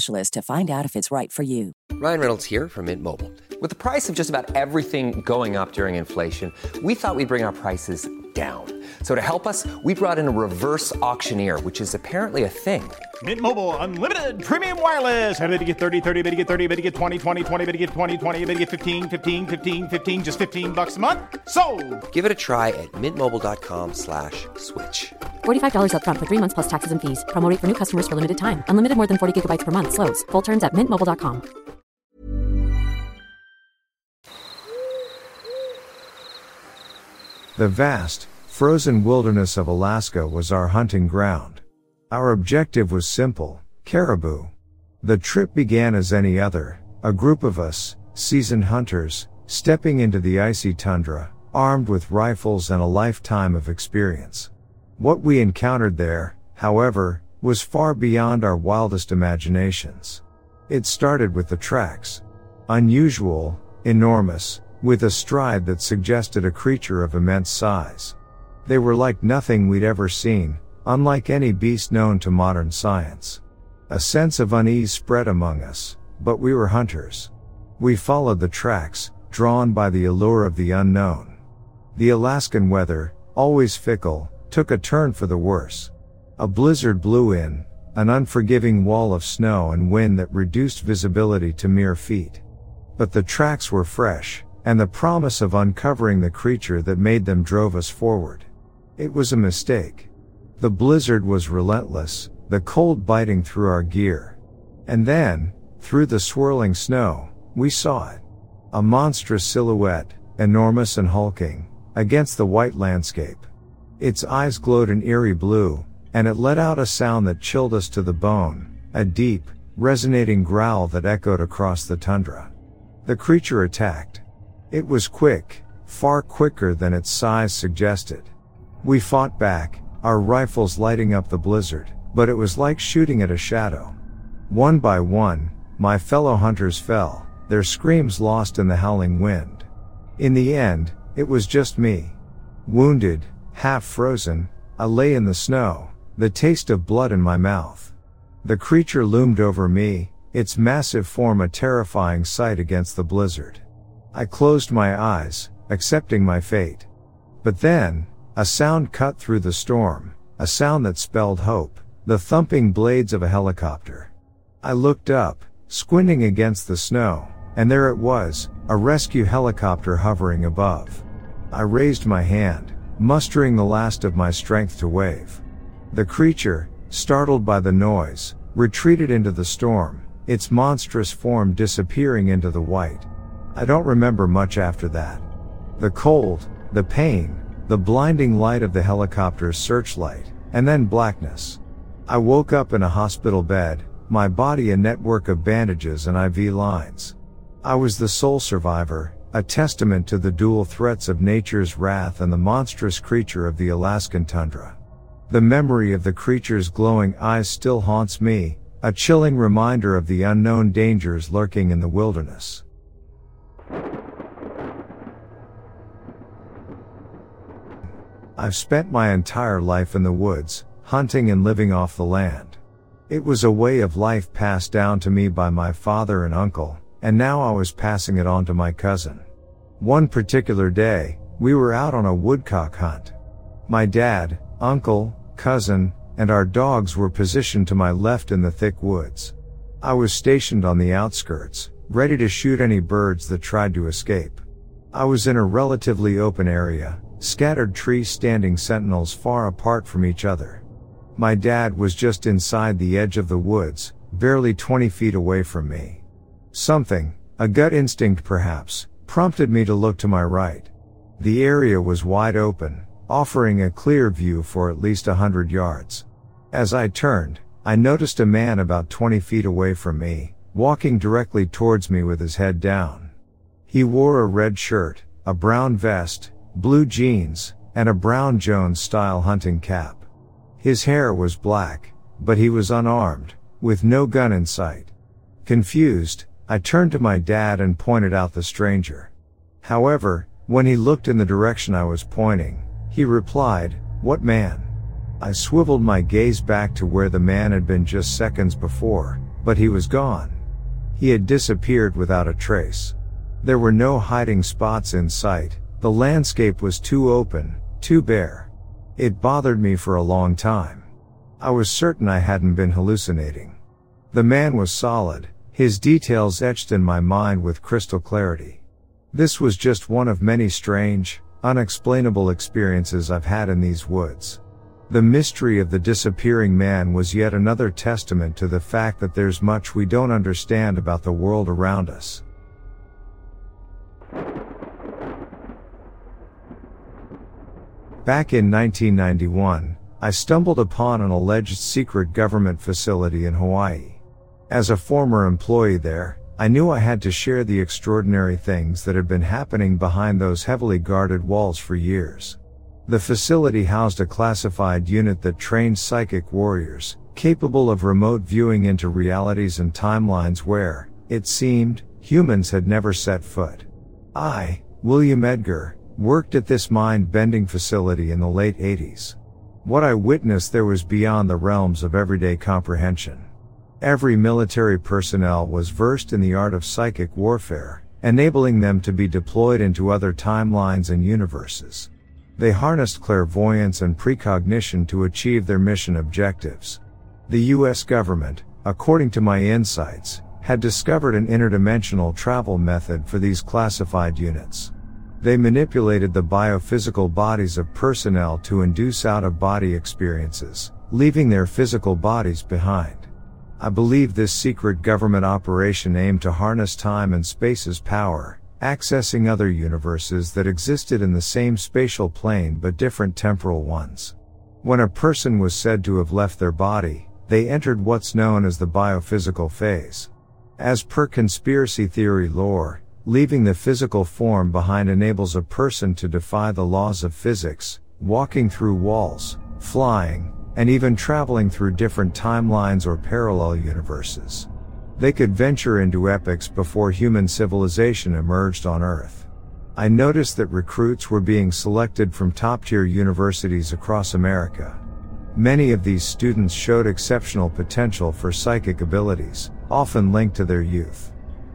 to find out if it's right for you. Ryan Reynolds here from Mint Mobile. With the price of just about everything going up during inflation, we thought we'd bring our prices down. So to help us, we brought in a reverse auctioneer, which is apparently a thing. Mint Mobile unlimited premium wireless. Ready to get 30, 30, bit to get 30, bit to get 20, 20, 20, bit to get 20, 20, bit to get 15, 15, 15, 15 just 15 bucks a month. So, Give it a try at mintmobile.com/switch. slash $45 upfront for three months plus taxes and fees. Promo for new customers for limited time. Unlimited more than 40 gigabytes per month. Slows. Full terms at mintmobile.com. The vast, frozen wilderness of Alaska was our hunting ground. Our objective was simple, caribou. The trip began as any other, a group of us, seasoned hunters, stepping into the icy tundra, armed with rifles and a lifetime of experience. What we encountered there, however, was far beyond our wildest imaginations. It started with the tracks. Unusual, enormous, with a stride that suggested a creature of immense size. They were like nothing we'd ever seen, unlike any beast known to modern science. A sense of unease spread among us, but we were hunters. We followed the tracks, drawn by the allure of the unknown. The Alaskan weather, always fickle, took a turn for the worse. A blizzard blew in, an unforgiving wall of snow and wind that reduced visibility to mere feet. But the tracks were fresh, and the promise of uncovering the creature that made them drove us forward. It was a mistake. The blizzard was relentless, the cold biting through our gear. And then, through the swirling snow, we saw it. A monstrous silhouette, enormous and hulking, against the white landscape. Its eyes glowed an eerie blue, and it let out a sound that chilled us to the bone, a deep, resonating growl that echoed across the tundra. The creature attacked. It was quick, far quicker than its size suggested. We fought back, our rifles lighting up the blizzard, but it was like shooting at a shadow. One by one, my fellow hunters fell, their screams lost in the howling wind. In the end, it was just me. Wounded, half frozen, I lay in the snow, the taste of blood in my mouth. The creature loomed over me, its massive form a terrifying sight against the blizzard. I closed my eyes, accepting my fate. But then, a sound cut through the storm, a sound that spelled hope, the thumping blades of a helicopter. I looked up, squinting against the snow, and there it was, a rescue helicopter hovering above. I raised my hand, mustering the last of my strength to wave. The creature, startled by the noise, retreated into the storm, its monstrous form disappearing into the white. I don't remember much after that. The cold, the pain, the blinding light of the helicopter's searchlight, and then blackness. I woke up in a hospital bed, my body a network of bandages and IV lines. I was the sole survivor, a testament to the dual threats of nature's wrath and the monstrous creature of the Alaskan tundra. The memory of the creature's glowing eyes still haunts me, a chilling reminder of the unknown dangers lurking in the wilderness. I've spent my entire life in the woods, hunting and living off the land. It was a way of life passed down to me by my father and uncle, and now I was passing it on to my cousin. One particular day, we were out on a woodcock hunt. My dad, uncle, cousin, and our dogs were positioned to my left in the thick woods. I was stationed on the outskirts, ready to shoot any birds that tried to escape. I was in a relatively open area, scattered trees standing sentinels far apart from each other. My dad was just inside the edge of the woods, barely 20 feet away from me. Something, a gut instinct perhaps, prompted me to look to my right. The area was wide open, offering a clear view for at least a hundred yards. As I turned, I noticed a man about 20 feet away from me, walking directly towards me with his head down. He wore a red shirt, a brown vest, blue jeans, and a brown Jones style hunting cap. His hair was black, but he was unarmed, with no gun in sight. Confused, I turned to my dad and pointed out the stranger. However, when he looked in the direction I was pointing, he replied, What man? I swiveled my gaze back to where the man had been just seconds before, but he was gone. He had disappeared without a trace. There were no hiding spots in sight, the landscape was too open, too bare. It bothered me for a long time. I was certain I hadn't been hallucinating. The man was solid, his details etched in my mind with crystal clarity. This was just one of many strange, unexplainable experiences I've had in these woods. The mystery of the disappearing man was yet another testament to the fact that there's much we don't understand about the world around us. Back in 1991, I stumbled upon an alleged secret government facility in Hawaii. As a former employee there, I knew I had to share the extraordinary things that had been happening behind those heavily guarded walls for years. The facility housed a classified unit that trained psychic warriors, capable of remote viewing into realities and timelines where, it seemed, humans had never set foot. I, William Edgar, worked at this mind bending facility in the late 80s. What I witnessed there was beyond the realms of everyday comprehension. Every military personnel was versed in the art of psychic warfare, enabling them to be deployed into other timelines and universes. They harnessed clairvoyance and precognition to achieve their mission objectives. The US government, according to my insights, had discovered an interdimensional travel method for these classified units. They manipulated the biophysical bodies of personnel to induce out of body experiences, leaving their physical bodies behind. I believe this secret government operation aimed to harness time and space's power, accessing other universes that existed in the same spatial plane but different temporal ones. When a person was said to have left their body, they entered what's known as the biophysical phase. As per conspiracy theory lore, leaving the physical form behind enables a person to defy the laws of physics, walking through walls, flying, and even traveling through different timelines or parallel universes. They could venture into epochs before human civilization emerged on Earth. I noticed that recruits were being selected from top tier universities across America. Many of these students showed exceptional potential for psychic abilities, often linked to their youth.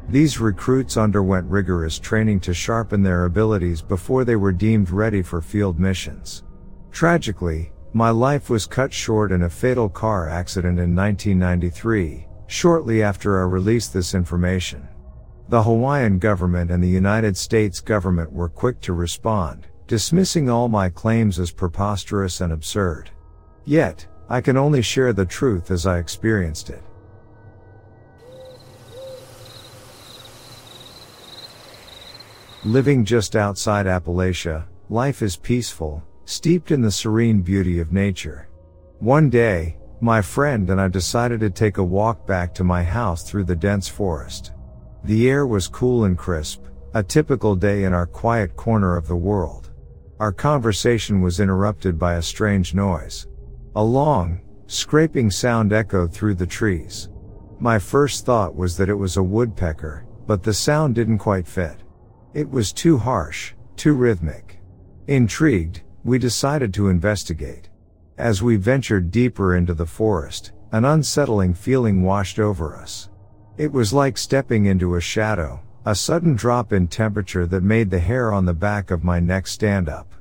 These recruits underwent rigorous training to sharpen their abilities before they were deemed ready for field missions. Tragically, my life was cut short in a fatal car accident in 1993, shortly after I released this information. The Hawaiian government and the United States government were quick to respond, dismissing all my claims as preposterous and absurd. Yet, I can only share the truth as I experienced it. Living just outside Appalachia, life is peaceful, steeped in the serene beauty of nature. One day, my friend and I decided to take a walk back to my house through the dense forest. The air was cool and crisp, a typical day in our quiet corner of the world. Our conversation was interrupted by a strange noise. A long, scraping sound echoed through the trees. My first thought was that it was a woodpecker, but the sound didn't quite fit. It was too harsh, too rhythmic. Intrigued, we decided to investigate. As we ventured deeper into the forest, an unsettling feeling washed over us. It was like stepping into a shadow, a sudden drop in temperature that made the hair on the back of my neck stand up.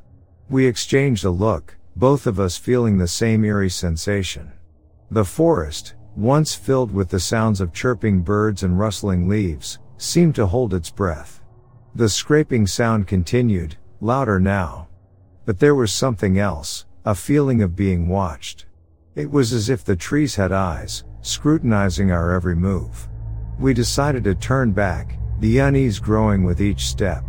We exchanged a look, both of us feeling the same eerie sensation. The forest, once filled with the sounds of chirping birds and rustling leaves, seemed to hold its breath. The scraping sound continued, louder now. But there was something else, a feeling of being watched. It was as if the trees had eyes, scrutinizing our every move. We decided to turn back, the unease growing with each step.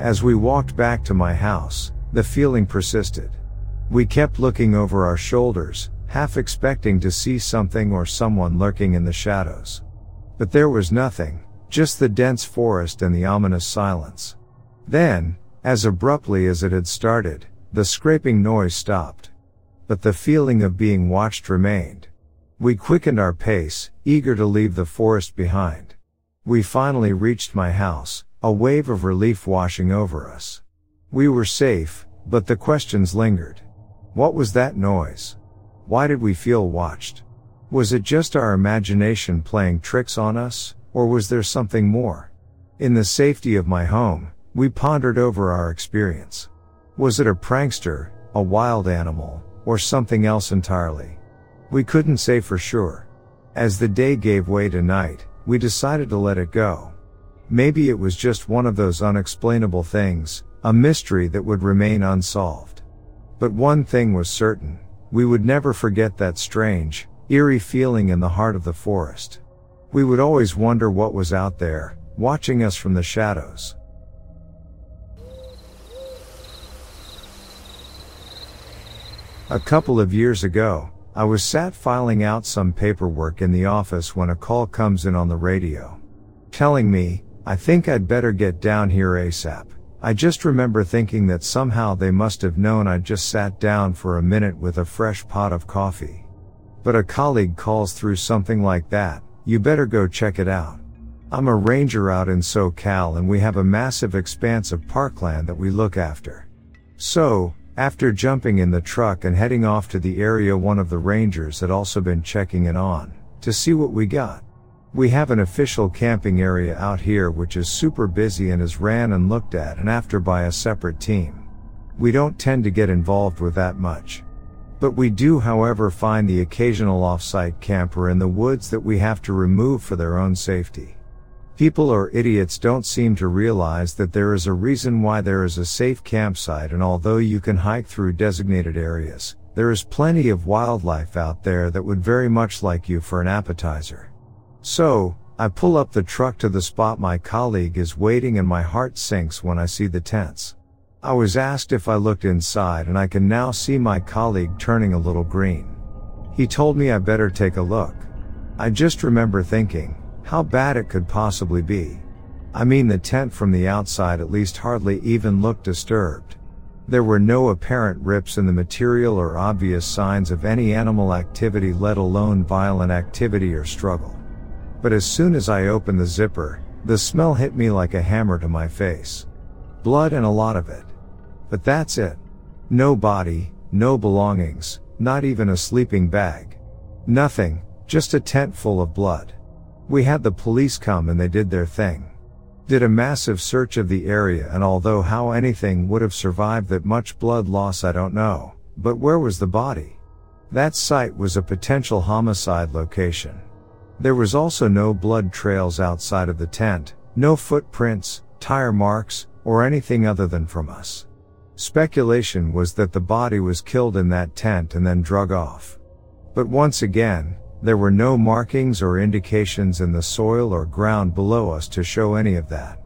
As we walked back to my house, the feeling persisted. We kept looking over our shoulders, half expecting to see something or someone lurking in the shadows. But there was nothing, just the dense forest and the ominous silence. Then, as abruptly as it had started, the scraping noise stopped. But the feeling of being watched remained. We quickened our pace, eager to leave the forest behind. We finally reached my house, a wave of relief washing over us. We were safe, but the questions lingered. What was that noise? Why did we feel watched? Was it just our imagination playing tricks on us, or was there something more? In the safety of my home, we pondered over our experience. Was it a prankster, a wild animal, or something else entirely? We couldn't say for sure. As the day gave way to night, we decided to let it go. Maybe it was just one of those unexplainable things, a mystery that would remain unsolved. But one thing was certain, we would never forget that strange, eerie feeling in the heart of the forest. We would always wonder what was out there, watching us from the shadows. A couple of years ago, I was sat filing out some paperwork in the office when a call comes in on the radio. Telling me, I think I'd better get down here ASAP. I just remember thinking that somehow they must have known I'd just sat down for a minute with a fresh pot of coffee. But a colleague calls through something like that, you better go check it out. I'm a ranger out in SoCal and we have a massive expanse of parkland that we look after. So, after jumping in the truck and heading off to the area one of the rangers had also been checking it on, to see what we got. We have an official camping area out here which is super busy and is ran and looked at and after by a separate team. We don't tend to get involved with that much. But we do however find the occasional off-site camper in the woods that we have to remove for their own safety. People or idiots don't seem to realize that there is a reason why there is a safe campsite and although you can hike through designated areas, there is plenty of wildlife out there that would very much like you for an appetizer. So, I pull up the truck to the spot my colleague is waiting and my heart sinks when I see the tents. I was asked if I looked inside and I can now see my colleague turning a little green. He told me I better take a look. I just remember thinking, how bad it could possibly be. I mean the tent from the outside at least hardly even looked disturbed. There were no apparent rips in the material or obvious signs of any animal activity let alone violent activity or struggle. But as soon as I opened the zipper, the smell hit me like a hammer to my face. Blood and a lot of it. But that's it. No body, no belongings, not even a sleeping bag. Nothing, just a tent full of blood. We had the police come and they did their thing. Did a massive search of the area and although how anything would have survived that much blood loss I don't know, but where was the body? That site was a potential homicide location. There was also no blood trails outside of the tent, no footprints, tire marks, or anything other than from us. Speculation was that the body was killed in that tent and then drug off. But once again, there were no markings or indications in the soil or ground below us to show any of that.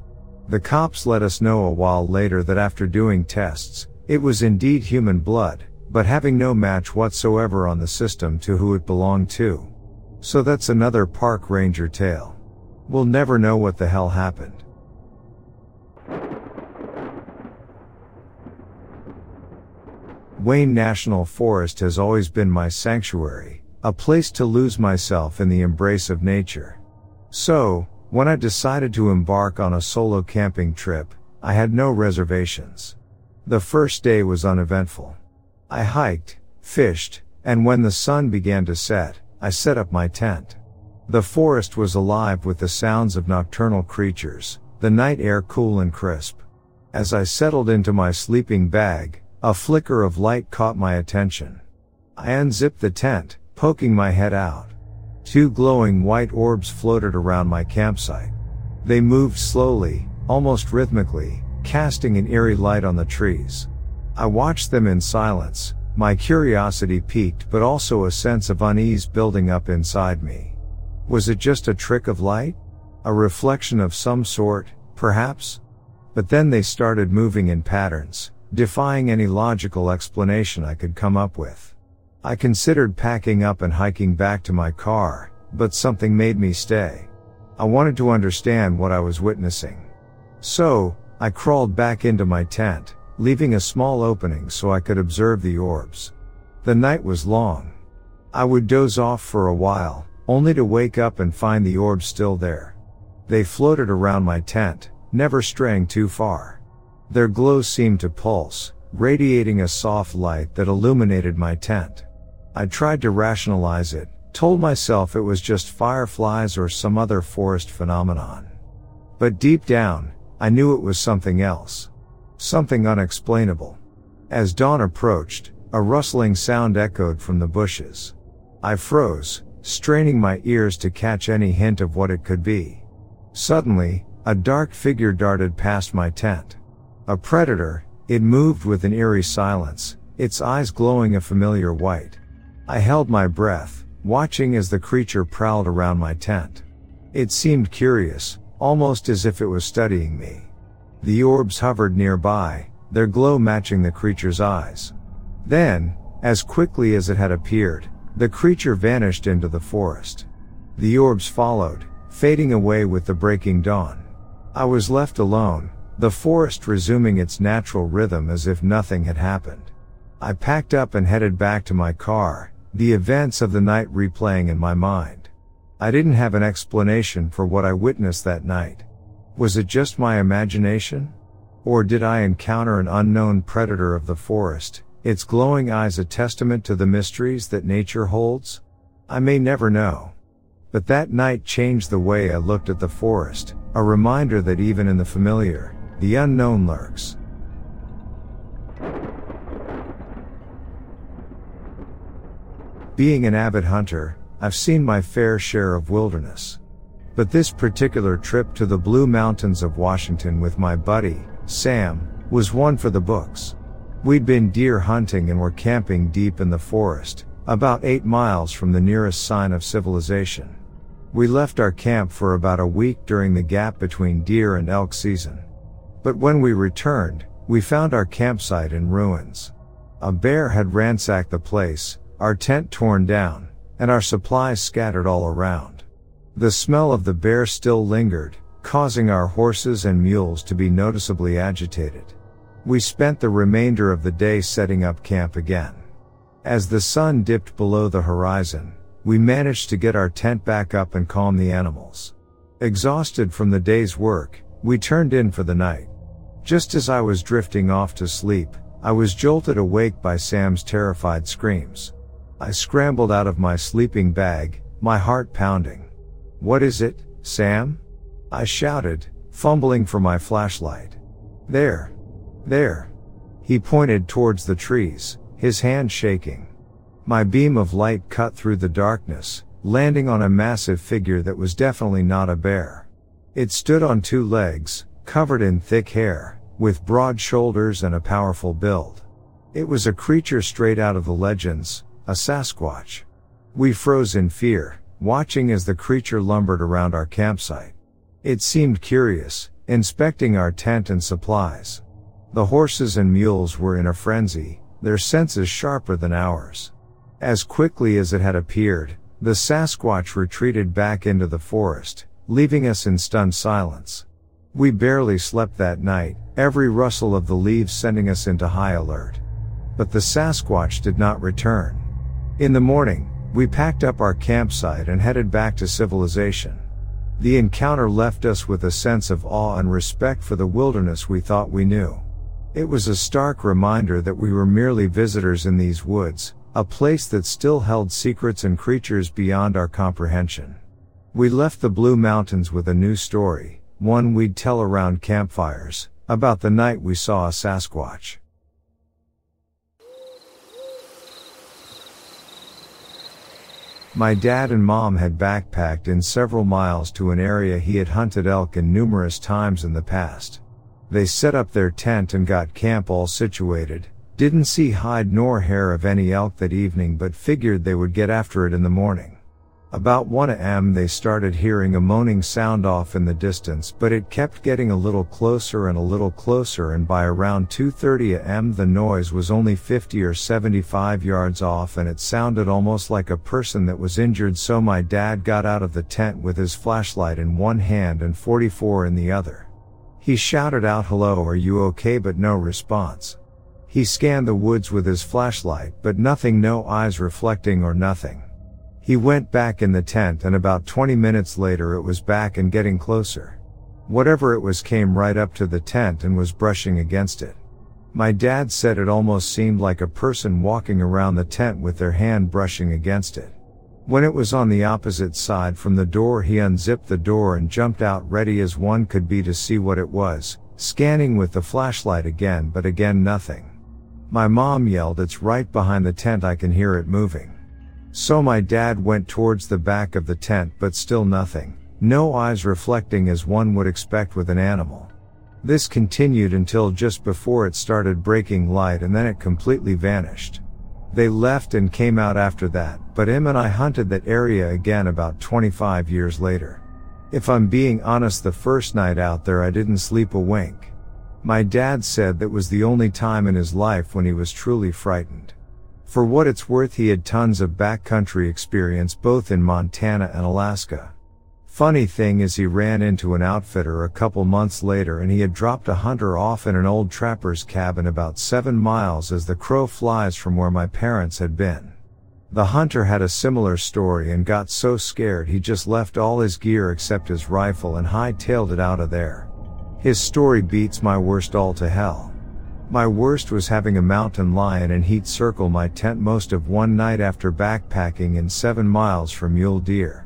The cops let us know a while later that after doing tests, it was indeed human blood, but having no match whatsoever on the system to who it belonged to. So that's another park ranger tale. We'll never know what the hell happened. Wayne National Forest has always been my sanctuary, a place to lose myself in the embrace of nature. So, when I decided to embark on a solo camping trip, I had no reservations. The first day was uneventful. I hiked, fished, and when the sun began to set, I set up my tent. The forest was alive with the sounds of nocturnal creatures, the night air cool and crisp. As I settled into my sleeping bag, a flicker of light caught my attention. I unzipped the tent, poking my head out. Two glowing white orbs floated around my campsite. They moved slowly, almost rhythmically, casting an eerie light on the trees. I watched them in silence, my curiosity piqued but also a sense of unease building up inside me. Was it just a trick of light? A reflection of some sort, perhaps? But then they started moving in patterns, defying any logical explanation I could come up with. I considered packing up and hiking back to my car, but something made me stay. I wanted to understand what I was witnessing. So, I crawled back into my tent, leaving a small opening so I could observe the orbs. The night was long. I would doze off for a while, only to wake up and find the orbs still there. They floated around my tent, never straying too far. Their glow seemed to pulse, radiating a soft light that illuminated my tent. I tried to rationalize it, told myself it was just fireflies or some other forest phenomenon. But deep down, I knew it was something else. Something unexplainable. As dawn approached, a rustling sound echoed from the bushes. I froze, straining my ears to catch any hint of what it could be. Suddenly, a dark figure darted past my tent. A predator, it moved with an eerie silence, its eyes glowing a familiar white. I held my breath, watching as the creature prowled around my tent. It seemed curious, almost as if it was studying me. The orbs hovered nearby, their glow matching the creature's eyes. Then, as quickly as it had appeared, the creature vanished into the forest. The orbs followed, fading away with the breaking dawn. I was left alone, the forest resuming its natural rhythm as if nothing had happened. I packed up and headed back to my car, the events of the night replaying in my mind. I didn't have an explanation for what I witnessed that night. Was it just my imagination? Or did I encounter an unknown predator of the forest, its glowing eyes a testament to the mysteries that nature holds? I may never know. But that night changed the way I looked at the forest, a reminder that even in the familiar, the unknown lurks. Being an avid hunter, I've seen my fair share of wilderness. But this particular trip to the Blue Mountains of Washington with my buddy, Sam, was one for the books. We'd been deer hunting and were camping deep in the forest, about eight miles from the nearest sign of civilization. We left our camp for about a week during the gap between deer and elk season. But when we returned, we found our campsite in ruins. A bear had ransacked the place, our tent torn down, and our supplies scattered all around. The smell of the bear still lingered, causing our horses and mules to be noticeably agitated. We spent the remainder of the day setting up camp again. As the sun dipped below the horizon, we managed to get our tent back up and calm the animals. Exhausted from the day's work, we turned in for the night. Just as I was drifting off to sleep, I was jolted awake by Sam's terrified screams. I scrambled out of my sleeping bag, my heart pounding. What is it, Sam? I shouted, fumbling for my flashlight. There. There. He pointed towards the trees, his hand shaking. My beam of light cut through the darkness, landing on a massive figure that was definitely not a bear. It stood on two legs, covered in thick hair, with broad shoulders and a powerful build. It was a creature straight out of the legends, a Sasquatch. We froze in fear, watching as the creature lumbered around our campsite. It seemed curious, inspecting our tent and supplies. The horses and mules were in a frenzy, their senses sharper than ours. As quickly as it had appeared, the Sasquatch retreated back into the forest, leaving us in stunned silence. We barely slept that night, every rustle of the leaves sending us into high alert. But the Sasquatch did not return. In the morning, we packed up our campsite and headed back to civilization. The encounter left us with a sense of awe and respect for the wilderness we thought we knew. It was a stark reminder that we were merely visitors in these woods, a place that still held secrets and creatures beyond our comprehension. We left the Blue Mountains with a new story, one we'd tell around campfires, about the night we saw a Sasquatch. My dad and mom had backpacked in several miles to an area he had hunted elk in numerous times in the past. They set up their tent and got camp all situated, didn't see hide nor hair of any elk that evening but figured they would get after it in the morning. About 1 am they started hearing a moaning sound off in the distance but it kept getting a little closer and a little closer and by around 2.30 am the noise was only 50 or 75 yards off and it sounded almost like a person that was injured so my dad got out of the tent with his flashlight in one hand and 44 in the other. He shouted out hello are you okay but no response. He scanned the woods with his flashlight but nothing no eyes reflecting or nothing. He went back in the tent and about 20 minutes later it was back and getting closer. Whatever it was came right up to the tent and was brushing against it. My dad said it almost seemed like a person walking around the tent with their hand brushing against it. When it was on the opposite side from the door he unzipped the door and jumped out ready as one could be to see what it was, scanning with the flashlight again but again nothing. My mom yelled it's right behind the tent I can hear it moving. So my dad went towards the back of the tent but still nothing, no eyes reflecting as one would expect with an animal. This continued until just before it started breaking light and then it completely vanished. They left and came out after that, but Em and I hunted that area again about 25 years later. If I'm being honest the first night out there I didn't sleep a wink. My dad said that was the only time in his life when he was truly frightened. For what it's worth he had tons of backcountry experience both in Montana and Alaska. Funny thing is he ran into an outfitter a couple months later and he had dropped a hunter off in an old trapper's cabin about seven miles as the crow flies from where my parents had been. The hunter had a similar story and got so scared he just left all his gear except his rifle and hightailed it out of there. His story beats my worst all to hell. My worst was having a mountain lion and heat circle my tent most of one night after backpacking in seven miles from mule deer.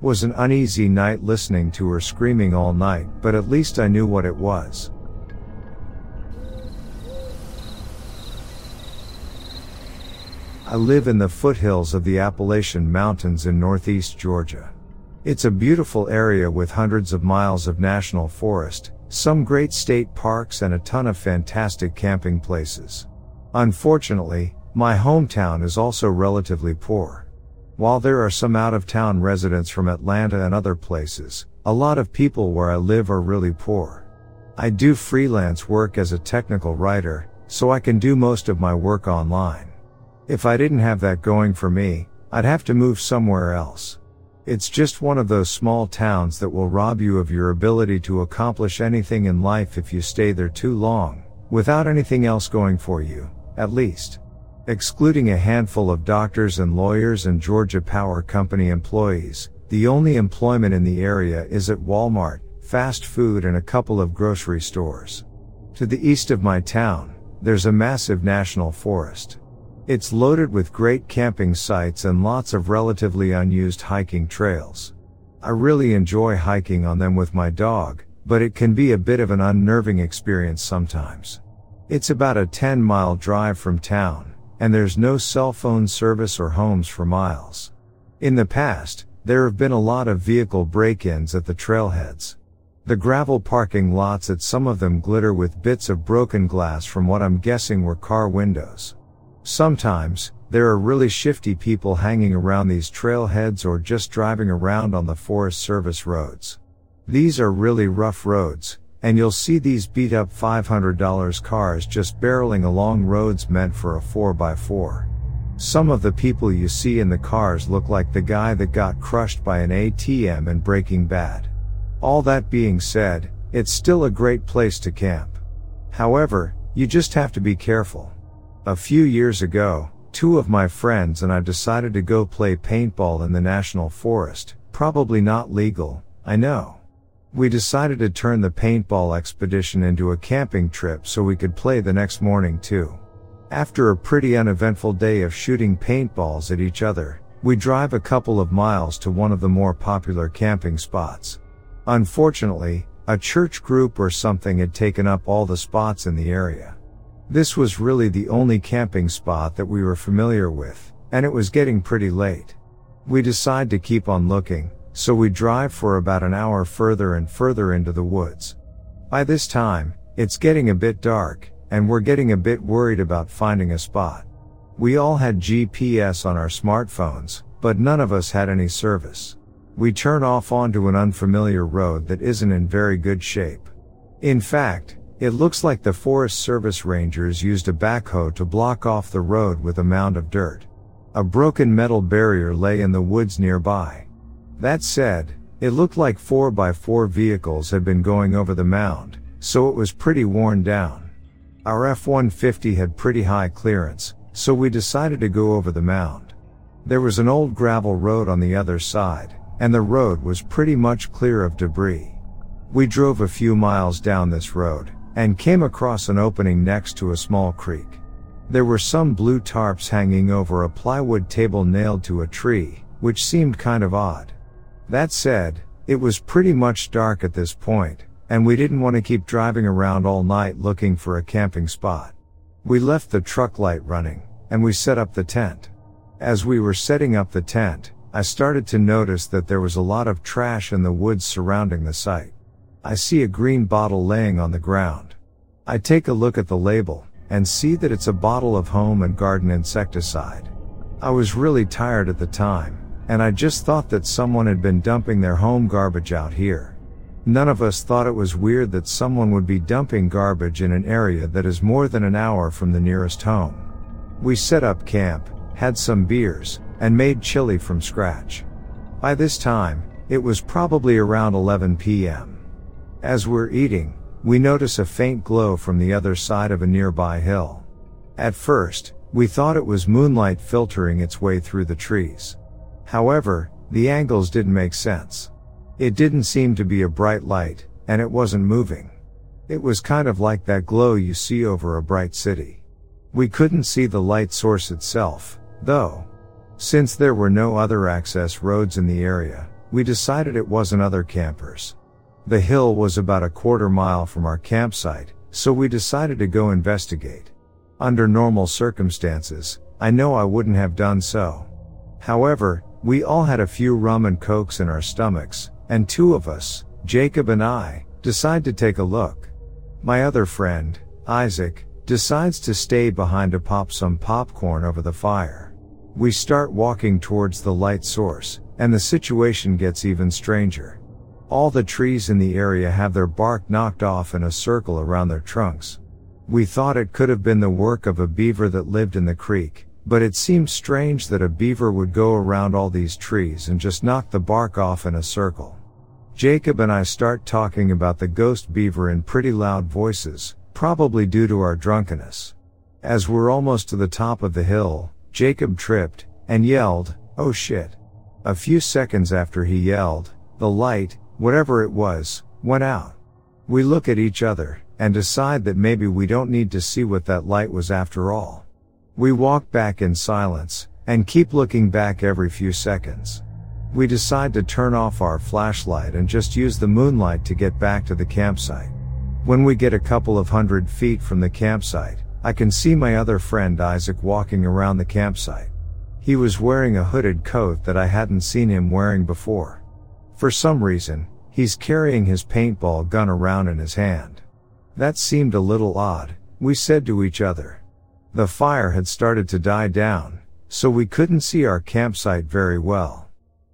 Was an uneasy night listening to her screaming all night, but at least I knew what it was. I live in the foothills of the Appalachian Mountains in northeast Georgia. It's a beautiful area with hundreds of miles of national forest, some great state parks and a ton of fantastic camping places. Unfortunately, my hometown is also relatively poor. While there are some out of town residents from Atlanta and other places, a lot of people where I live are really poor. I do freelance work as a technical writer, so I can do most of my work online. If I didn't have that going for me, I'd have to move somewhere else. It's just one of those small towns that will rob you of your ability to accomplish anything in life if you stay there too long, without anything else going for you, at least. Excluding a handful of doctors and lawyers and Georgia Power Company employees, the only employment in the area is at Walmart, fast food and a couple of grocery stores. To the east of my town, there's a massive national forest. It's loaded with great camping sites and lots of relatively unused hiking trails. I really enjoy hiking on them with my dog, but it can be a bit of an unnerving experience sometimes. It's about a 10 mile drive from town, and there's no cell phone service or homes for miles. In the past, there have been a lot of vehicle break-ins at the trailheads. The gravel parking lots at some of them glitter with bits of broken glass from what I'm guessing were car windows. Sometimes, there are really shifty people hanging around these trailheads or just driving around on the Forest Service roads. These are really rough roads, and you'll see these beat up $500 cars just barreling along roads meant for a 4x4. Some of the people you see in the cars look like the guy that got crushed by an ATM in Breaking Bad. All that being said, it's still a great place to camp. However, you just have to be careful. A few years ago, two of my friends and I decided to go play paintball in the national forest. Probably not legal, I know. We decided to turn the paintball expedition into a camping trip so we could play the next morning too. After a pretty uneventful day of shooting paintballs at each other, we drive a couple of miles to one of the more popular camping spots. Unfortunately, a church group or something had taken up all the spots in the area. This was really the only camping spot that we were familiar with, and it was getting pretty late. We decide to keep on looking, so we drive for about an hour further and further into the woods. By this time, it's getting a bit dark, and we're getting a bit worried about finding a spot. We all had GPS on our smartphones, but none of us had any service. We turn off onto an unfamiliar road that isn't in very good shape. In fact, it looks like the Forest Service Rangers used a backhoe to block off the road with a mound of dirt. A broken metal barrier lay in the woods nearby. That said, it looked like 4x4 vehicles had been going over the mound, so it was pretty worn down. Our F-150 had pretty high clearance, so we decided to go over the mound. There was an old gravel road on the other side, and the road was pretty much clear of debris. We drove a few miles down this road, and came across an opening next to a small creek. There were some blue tarps hanging over a plywood table nailed to a tree, which seemed kind of odd. That said, it was pretty much dark at this point, and we didn't want to keep driving around all night looking for a camping spot. We left the truck light running, and we set up the tent. As we were setting up the tent, I started to notice that there was a lot of trash in the woods surrounding the site. I see a green bottle laying on the ground. I take a look at the label, and see that it's a bottle of home and garden insecticide. I was really tired at the time, and I just thought that someone had been dumping their home garbage out here. None of us thought it was weird that someone would be dumping garbage in an area that is more than an hour from the nearest home. We set up camp, had some beers, and made chili from scratch. By this time, it was probably around 11 p.m. As we're eating, we notice a faint glow from the other side of a nearby hill. At first, we thought it was moonlight filtering its way through the trees. However, the angles didn't make sense. It didn't seem to be a bright light, and it wasn't moving. It was kind of like that glow you see over a bright city. We couldn't see the light source itself, though. Since there were no other access roads in the area, we decided it wasn't other campers. The hill was about a quarter mile from our campsite, so we decided to go investigate. Under normal circumstances, I know I wouldn't have done so. However, we all had a few rum and cokes in our stomachs, and two of us, Jacob and I, decide to take a look. My other friend, Isaac, decides to stay behind to pop some popcorn over the fire. We start walking towards the light source, and the situation gets even stranger. All the trees in the area have their bark knocked off in a circle around their trunks. We thought it could have been the work of a beaver that lived in the creek, but it seemed strange that a beaver would go around all these trees and just knock the bark off in a circle. Jacob and I start talking about the ghost beaver in pretty loud voices, probably due to our drunkenness. As we're almost to the top of the hill, Jacob tripped and yelled, Oh shit. A few seconds after he yelled, the light, whatever it was, went out. We look at each other, and decide that maybe we don't need to see what that light was after all. We walk back in silence, and keep looking back every few seconds. We decide to turn off our flashlight and just use the moonlight to get back to the campsite. When we get a couple of hundred feet from the campsite, I can see my other friend Isaac walking around the campsite. He was wearing a hooded coat that I hadn't seen him wearing before. For some reason, he's carrying his paintball gun around in his hand. That seemed a little odd, we said to each other. The fire had started to die down, so we couldn't see our campsite very well.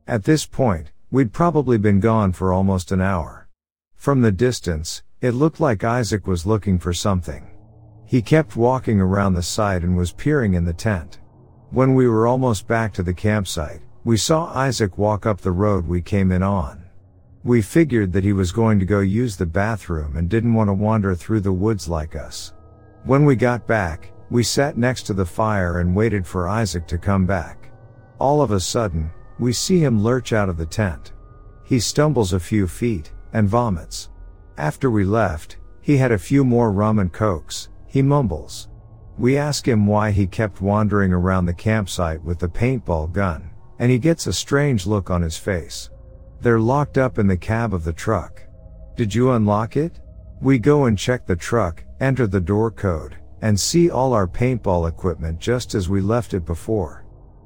At this point, we'd probably been gone for almost an hour. From the distance, it looked like Isaac was looking for something. He kept walking around the site and was peering in the tent. When we were almost back to the campsite, we saw Isaac walk up the road we came in on. We figured that he was going to go use the bathroom and didn't want to wander through the woods like us. When we got back, we sat next to the fire and waited for Isaac to come back. All of a sudden, we see him lurch out of the tent. He stumbles a few feet and vomits. After we left, he had a few more rum and cokes, he mumbles. We ask him why he kept wandering around the campsite with the paintball gun, and he gets a strange look on his face. They're locked up in the cab of the truck. Did you unlock it? We go and check the truck, enter the door code, and see all our paintball equipment just as we left it before.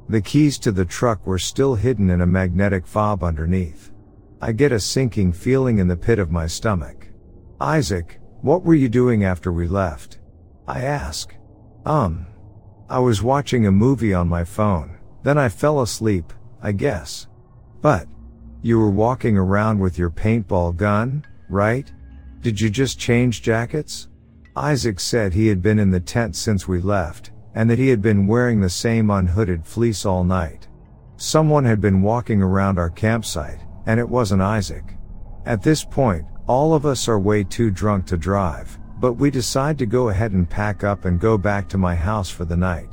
The keys to the truck were still hidden in a magnetic fob underneath. I get a sinking feeling in the pit of my stomach. Isaac, what were you doing after we left? I ask. Um. I was watching a movie on my phone, then I fell asleep, I guess. But, you were walking around with your paintball gun, right? Did you just change jackets? Isaac said he had been in the tent since we left, and that he had been wearing the same unhooded fleece all night. Someone had been walking around our campsite, and it wasn't Isaac. At this point, all of us are way too drunk to drive, but we decide to go ahead and pack up and go back to my house for the night.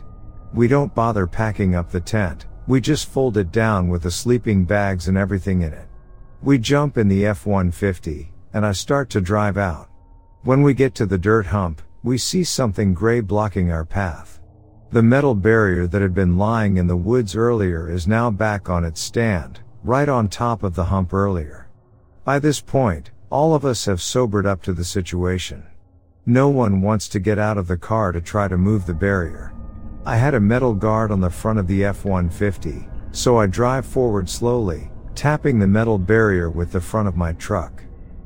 We don't bother packing up the tent, we just fold it down with the sleeping bags and everything in it. We jump in the F-150, and I start to drive out. When we get to the dirt hump, we see something gray blocking our path. The metal barrier that had been lying in the woods earlier is now back on its stand, right on top of the hump earlier. By this point, all of us have sobered up to the situation. No one wants to get out of the car to try to move the barrier. I had a metal guard on the front of the F-150, so I drive forward slowly, tapping the metal barrier with the front of my truck.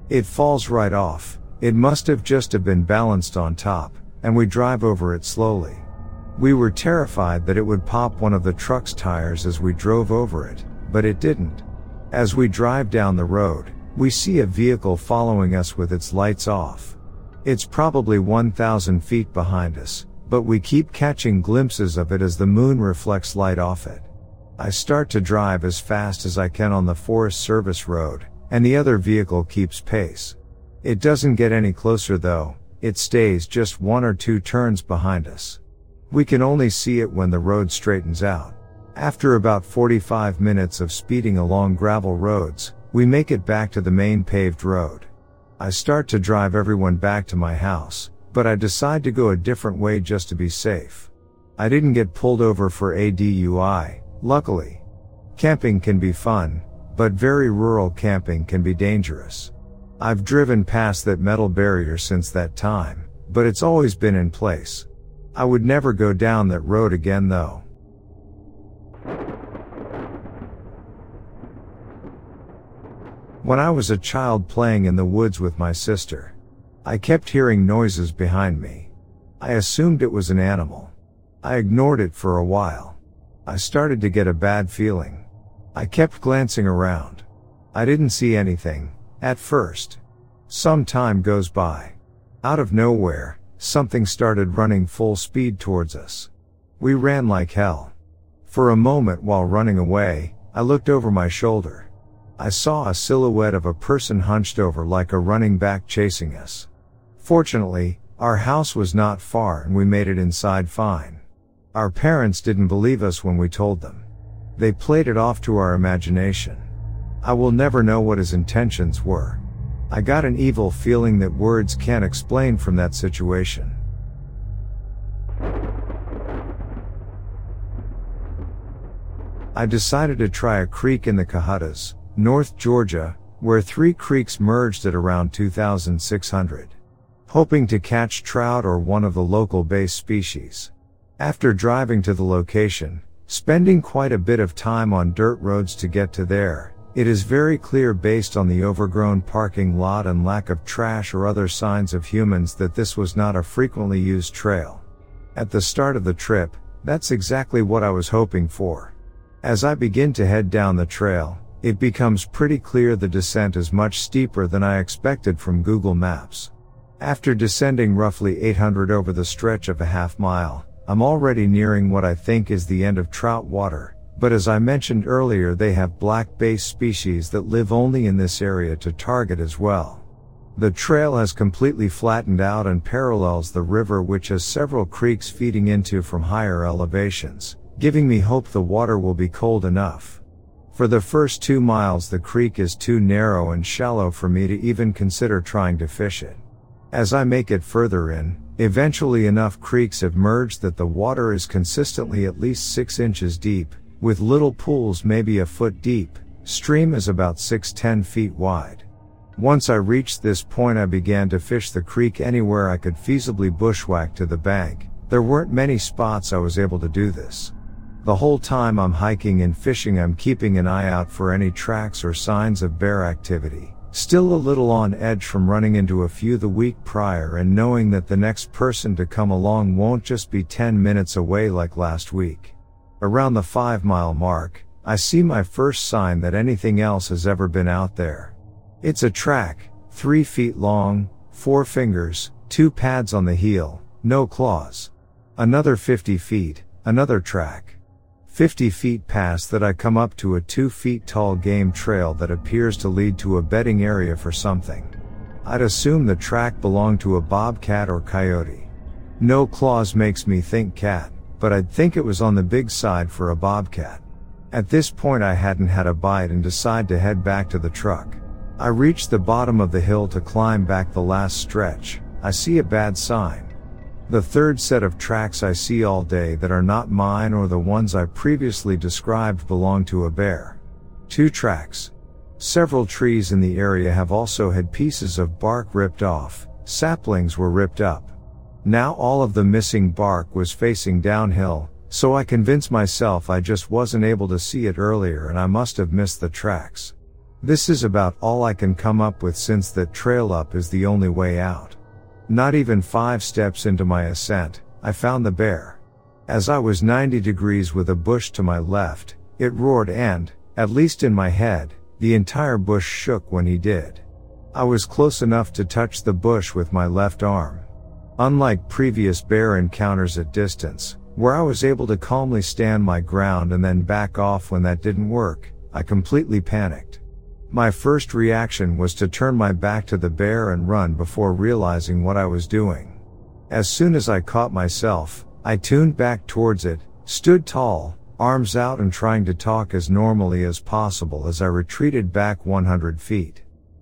It falls right off, it must have just have been balanced on top, and we drive over it slowly. We were terrified that it would pop one of the truck's tires as we drove over it, but it didn't. As we drive down the road, we see a vehicle following us with its lights off. It's probably 1000 feet behind us, but we keep catching glimpses of it as the moon reflects light off it. I start to drive as fast as I can on the Forest Service road, and the other vehicle keeps pace. It doesn't get any closer though, it stays just one or two turns behind us. We can only see it when the road straightens out. After about 45 minutes of speeding along gravel roads, we make it back to the main paved road. I start to drive everyone back to my house, but I decide to go a different way just to be safe. I didn't get pulled over for a DUI, luckily. Camping can be fun, but very rural camping can be dangerous. I've driven past that metal barrier since that time, but it's always been in place. I would never go down that road again though. When I was a child playing in the woods with my sister, I kept hearing noises behind me. I assumed it was an animal. I ignored it for a while. I started to get a bad feeling. I kept glancing around. I didn't see anything, at first. Some time goes by. Out of nowhere, something started running full speed towards us. We ran like hell. For a moment while running away, I looked over my shoulder. I saw a silhouette of a person hunched over like a running back chasing us. Fortunately, our house was not far and we made it inside fine. Our parents didn't believe us when we told them. They played it off to our imagination. I will never know what his intentions were. I got an evil feeling that words can't explain from that situation. I decided to try a creek in the Cohuttas, North Georgia, where three creeks merged at around 2600. Hoping to catch trout or one of the local bass species. After driving to the location, spending quite a bit of time on dirt roads to get to there, it is very clear based on the overgrown parking lot and lack of trash or other signs of humans that this was not a frequently used trail. At the start of the trip, that's exactly what I was hoping for. As I begin to head down the trail, it becomes pretty clear the descent is much steeper than I expected from Google Maps. After descending roughly 800 over the stretch of a half mile, I'm already nearing what I think is the end of trout water, but as I mentioned earlier they have black bass species that live only in this area to target as well. The trail has completely flattened out and parallels the river which has several creeks feeding into from higher elevations giving me hope the water will be cold enough. For the first two miles the creek is too narrow and shallow for me to even consider trying to fish it. As I make it further in, eventually enough creeks have merged that the water is consistently at least 6 inches deep, with little pools maybe a foot deep, stream is about 6-10 feet wide. Once I reached this point I began to fish the creek anywhere I could feasibly bushwhack to the bank, there weren't many spots I was able to do this. The whole time I'm hiking and fishing I'm keeping an eye out for any tracks or signs of bear activity. Still a little on edge from running into a few the week prior and knowing that the next person to come along won't just be 10 minutes away like last week. Around the 5 mile mark, I see my first sign that anything else has ever been out there. It's a track, 3 feet long, 4 fingers, 2 pads on the heel, no claws. Another 50 feet, another track. 50 feet past that I come up to a 2 feet tall game trail that appears to lead to a bedding area for something. I'd assume the track belonged to a bobcat or coyote. No claws makes me think cat, but I'd think it was on the big side for a bobcat. At this point I hadn't had a bite and decide to head back to the truck. I reach the bottom of the hill to climb back the last stretch. I see a bad sign. The third set of tracks I see all day that are not mine or the ones I previously described belong to a bear. Two tracks. Several trees in the area have also had pieces of bark ripped off, saplings were ripped up. Now all of the missing bark was facing downhill, so I convinced myself I just wasn't able to see it earlier and I must have missed the tracks. This is about all I can come up with since that trail up is the only way out. Not even five steps into my ascent, I found the bear. As I was 90 degrees with a bush to my left, it roared and, at least in my head, the entire bush shook when he did. I was close enough to touch the bush with my left arm. Unlike previous bear encounters at distance, where I was able to calmly stand my ground and then back off when that didn't work, I completely panicked. My first reaction was to turn my back to the bear and run before realizing what I was doing. As soon as I caught myself, I tuned back towards it, stood tall, arms out and trying to talk as normally as possible as I retreated back 100 feet.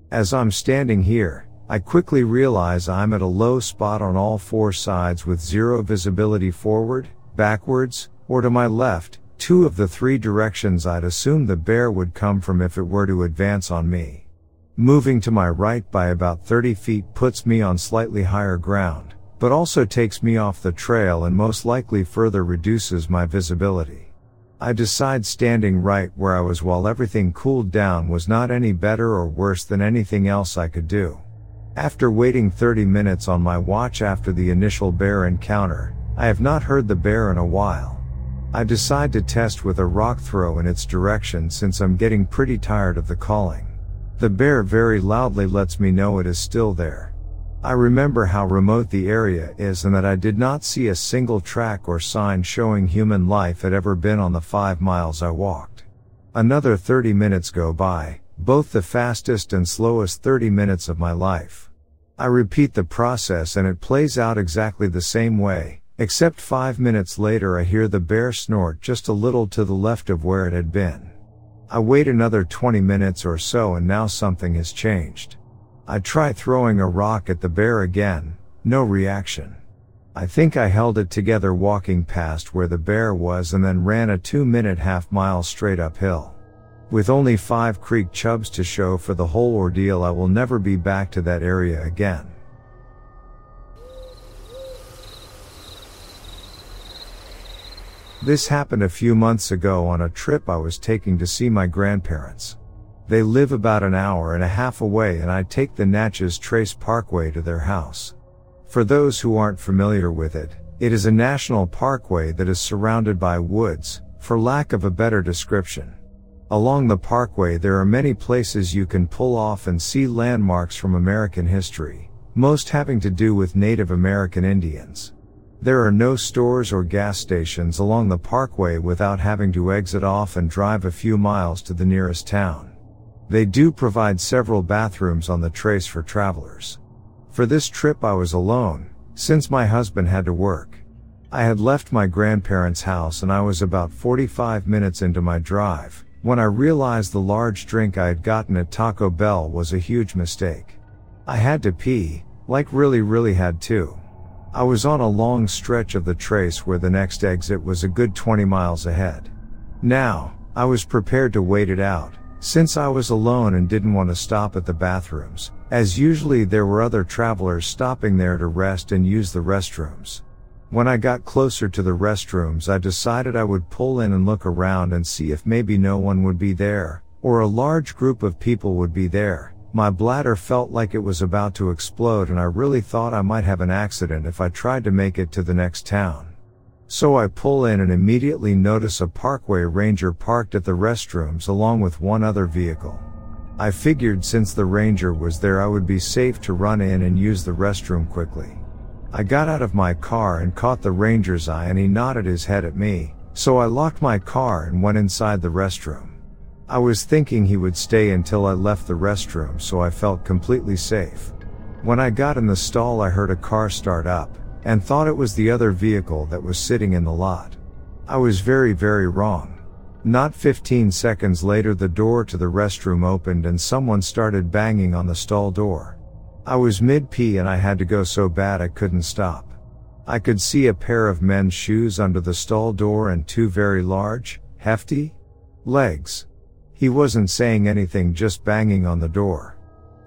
As I'm standing here, I quickly realize I'm at a low spot on all four sides with zero visibility forward, backwards, or to my left, two of the three directions I'd assume the bear would come from if it were to advance on me. Moving to my right by about 30 feet puts me on slightly higher ground, but also takes me off the trail and most likely further reduces my visibility. I decide standing right where I was while everything cooled down was not any better or worse than anything else I could do. After waiting 30 minutes on my watch after the initial bear encounter, I have not heard the bear in a while. I decide to test with a rock throw in its direction since I'm getting pretty tired of the calling. The bear very loudly lets me know it is still there. I remember how remote the area is and that I did not see a single track or sign showing human life had ever been on the five miles I walked. Another 30 minutes go by, both the fastest and slowest 30 minutes of my life. I repeat the process and it plays out exactly the same way, Except five minutes later I hear the bear snort just a little to the left of where it had been. I wait another 20 minutes or so and now something has changed. I try throwing a rock at the bear again, no reaction. I think I held it together walking past where the bear was and then ran a two minute half mile straight uphill. With only five creek chubs to show for the whole ordeal, I will never be back to that area again. This happened a few months ago on a trip I was taking to see my grandparents. They live about an hour and a half away and I take the Natchez Trace Parkway to their house. For those who aren't familiar with it, it is a national parkway that is surrounded by woods, for lack of a better description. Along the parkway there are many places you can pull off and see landmarks from American history, most having to do with Native American Indians. There are no stores or gas stations along the parkway without having to exit off and drive a few miles to the nearest town. They do provide several bathrooms on the trace for travelers. For this trip I was alone, since my husband had to work. I had left my grandparents' house and I was about 45 minutes into my drive, when I realized the large drink I had gotten at Taco Bell was a huge mistake. I had to pee, like really really had to. I was on a long stretch of the trace where the next exit was a good 20 miles ahead. Now, I was prepared to wait it out, since I was alone and didn't want to stop at the bathrooms, as usually there were other travelers stopping there to rest and use the restrooms. When I got closer to the restrooms, I decided I would pull in and look around and see if maybe no one would be there, or a large group of people would be there. My bladder felt like it was about to explode and I really thought I might have an accident if I tried to make it to the next town. So I pull in and immediately notice a parkway ranger parked at the restrooms along with one other vehicle. I figured since the ranger was there I would be safe to run in and use the restroom quickly. I got out of my car and caught the ranger's eye and he nodded his head at me, so I locked my car and went inside the restroom. I was thinking he would stay until I left the restroom so I felt completely safe. When I got in the stall I heard a car start up, and thought it was the other vehicle that was sitting in the lot. I was very very wrong. Not 15 seconds later the door to the restroom opened and someone started banging on the stall door. I was mid pee and I had to go so bad I couldn't stop. I could see a pair of men's shoes under the stall door and two very large, hefty legs. He wasn't saying anything, just banging on the door.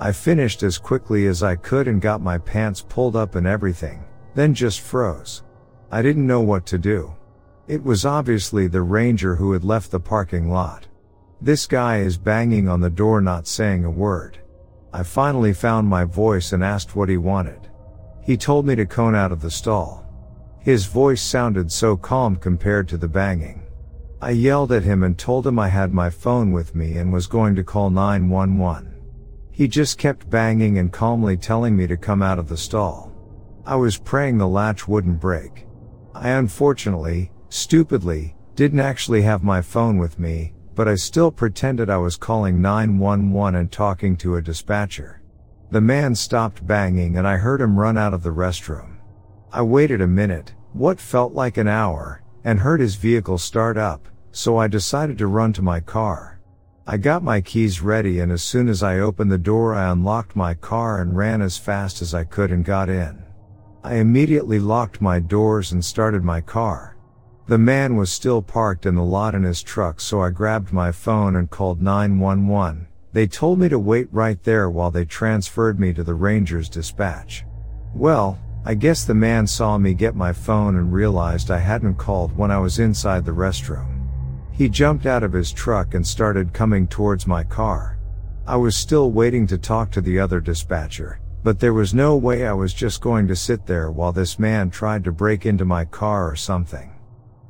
I finished as quickly as I could and got my pants pulled up and everything, then just froze. I didn't know what to do. It was obviously the ranger who had left the parking lot. This guy is banging on the door not saying a word. I finally found my voice and asked what he wanted. He told me to cone out of the stall. His voice sounded so calm compared to the banging. I yelled at him and told him I had my phone with me and was going to call 911. He just kept banging and calmly telling me to come out of the stall. I was praying the latch wouldn't break. I unfortunately, stupidly, didn't actually have my phone with me, but I still pretended I was calling 911 and talking to a dispatcher. The man stopped banging and I heard him run out of the restroom. I waited a minute, what felt like an hour, and heard his vehicle start up, so I decided to run to my car. I got my keys ready and as soon as I opened the door I unlocked my car and ran as fast as I could and got in. I immediately locked my doors and started my car. The man was still parked in the lot in his truck so I grabbed my phone and called 911. They told me to wait right there while they transferred me to the ranger's dispatch. Well, I guess the man saw me get my phone and realized I hadn't called when I was inside the restroom. He jumped out of his truck and started coming towards my car. I was still waiting to talk to the other dispatcher, but there was no way I was just going to sit there while this man tried to break into my car or something.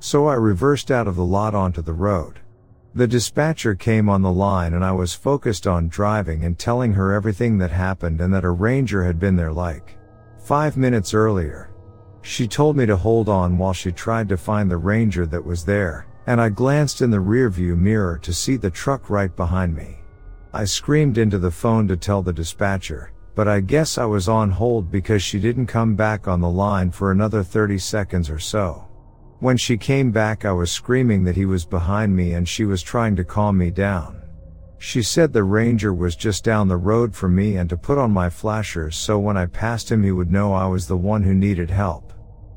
So I reversed out of the lot onto the road. The dispatcher came on the line and I was focused on driving and telling her everything that happened and that a ranger had been there like five minutes earlier. She told me to hold on while she tried to find the ranger that was there, and I glanced in the rearview mirror to see the truck right behind me. I screamed into the phone to tell the dispatcher, but I guess I was on hold because she didn't come back on the line for another 30 seconds or so. When she came back I was screaming that he was behind me and she was trying to calm me down. She said the ranger was just down the road from me and to put on my flashers so when I passed him he would know I was the one who needed help.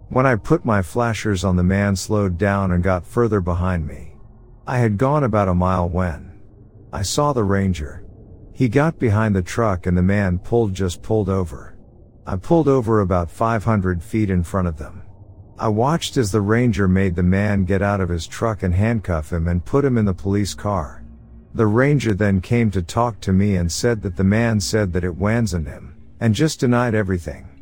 When I put my flashers on the man slowed down and got further behind me. I had gone about a mile when I saw the ranger. He got behind the truck and the man pulled just pulled over. I pulled over about 500 feet in front of them. I watched as the ranger made the man get out of his truck and handcuff him and put him in the police car. The ranger then came to talk to me and said that the man said that it wanzoned him, and just denied everything.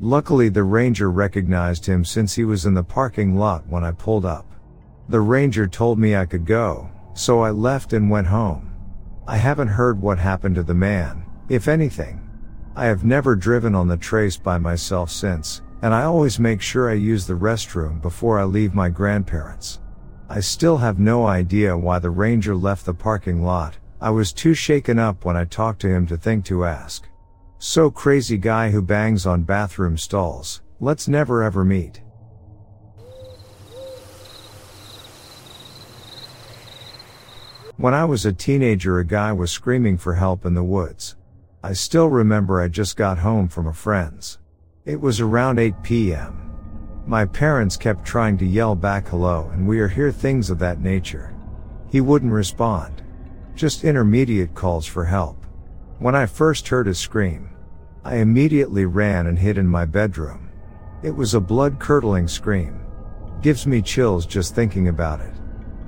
Luckily the ranger recognized him since he was in the parking lot when I pulled up. The ranger told me I could go, so I left and went home. I haven't heard what happened to the man, if anything. I have never driven on the trace by myself since, and I always make sure I use the restroom before I leave my grandparents'. I still have no idea why the ranger left the parking lot. I was too shaken up when I talked to him to think to ask. So crazy guy who bangs on bathroom stalls. Let's never ever meet. When I was a teenager, a guy was screaming for help in the woods. I still remember I just got home from a friend's. It was around 8 p.m. My parents kept trying to yell back hello and we are here things of that nature. He wouldn't respond. Just intermediate calls for help. When I first heard his scream, I immediately ran and hid in my bedroom. It was a blood curdling scream. Gives me chills just thinking about it.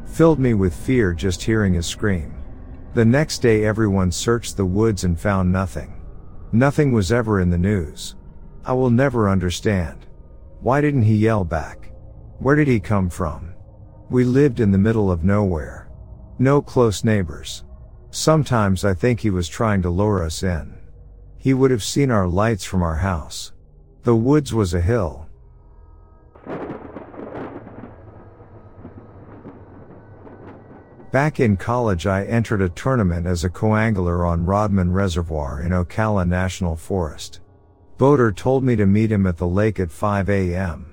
Filled me with fear just hearing his scream. The next day everyone searched the woods and found nothing. Nothing was ever in the news. I will never understand. Why didn't he yell back? Where did he come from? We lived in the middle of nowhere. No close neighbors. Sometimes I think he was trying to lure us in. He would have seen our lights from our house. The woods was a hill. Back in college I entered a tournament as a coangler on Rodman Reservoir in Ocala National Forest. Boater told me to meet him at the lake at 5 a.m.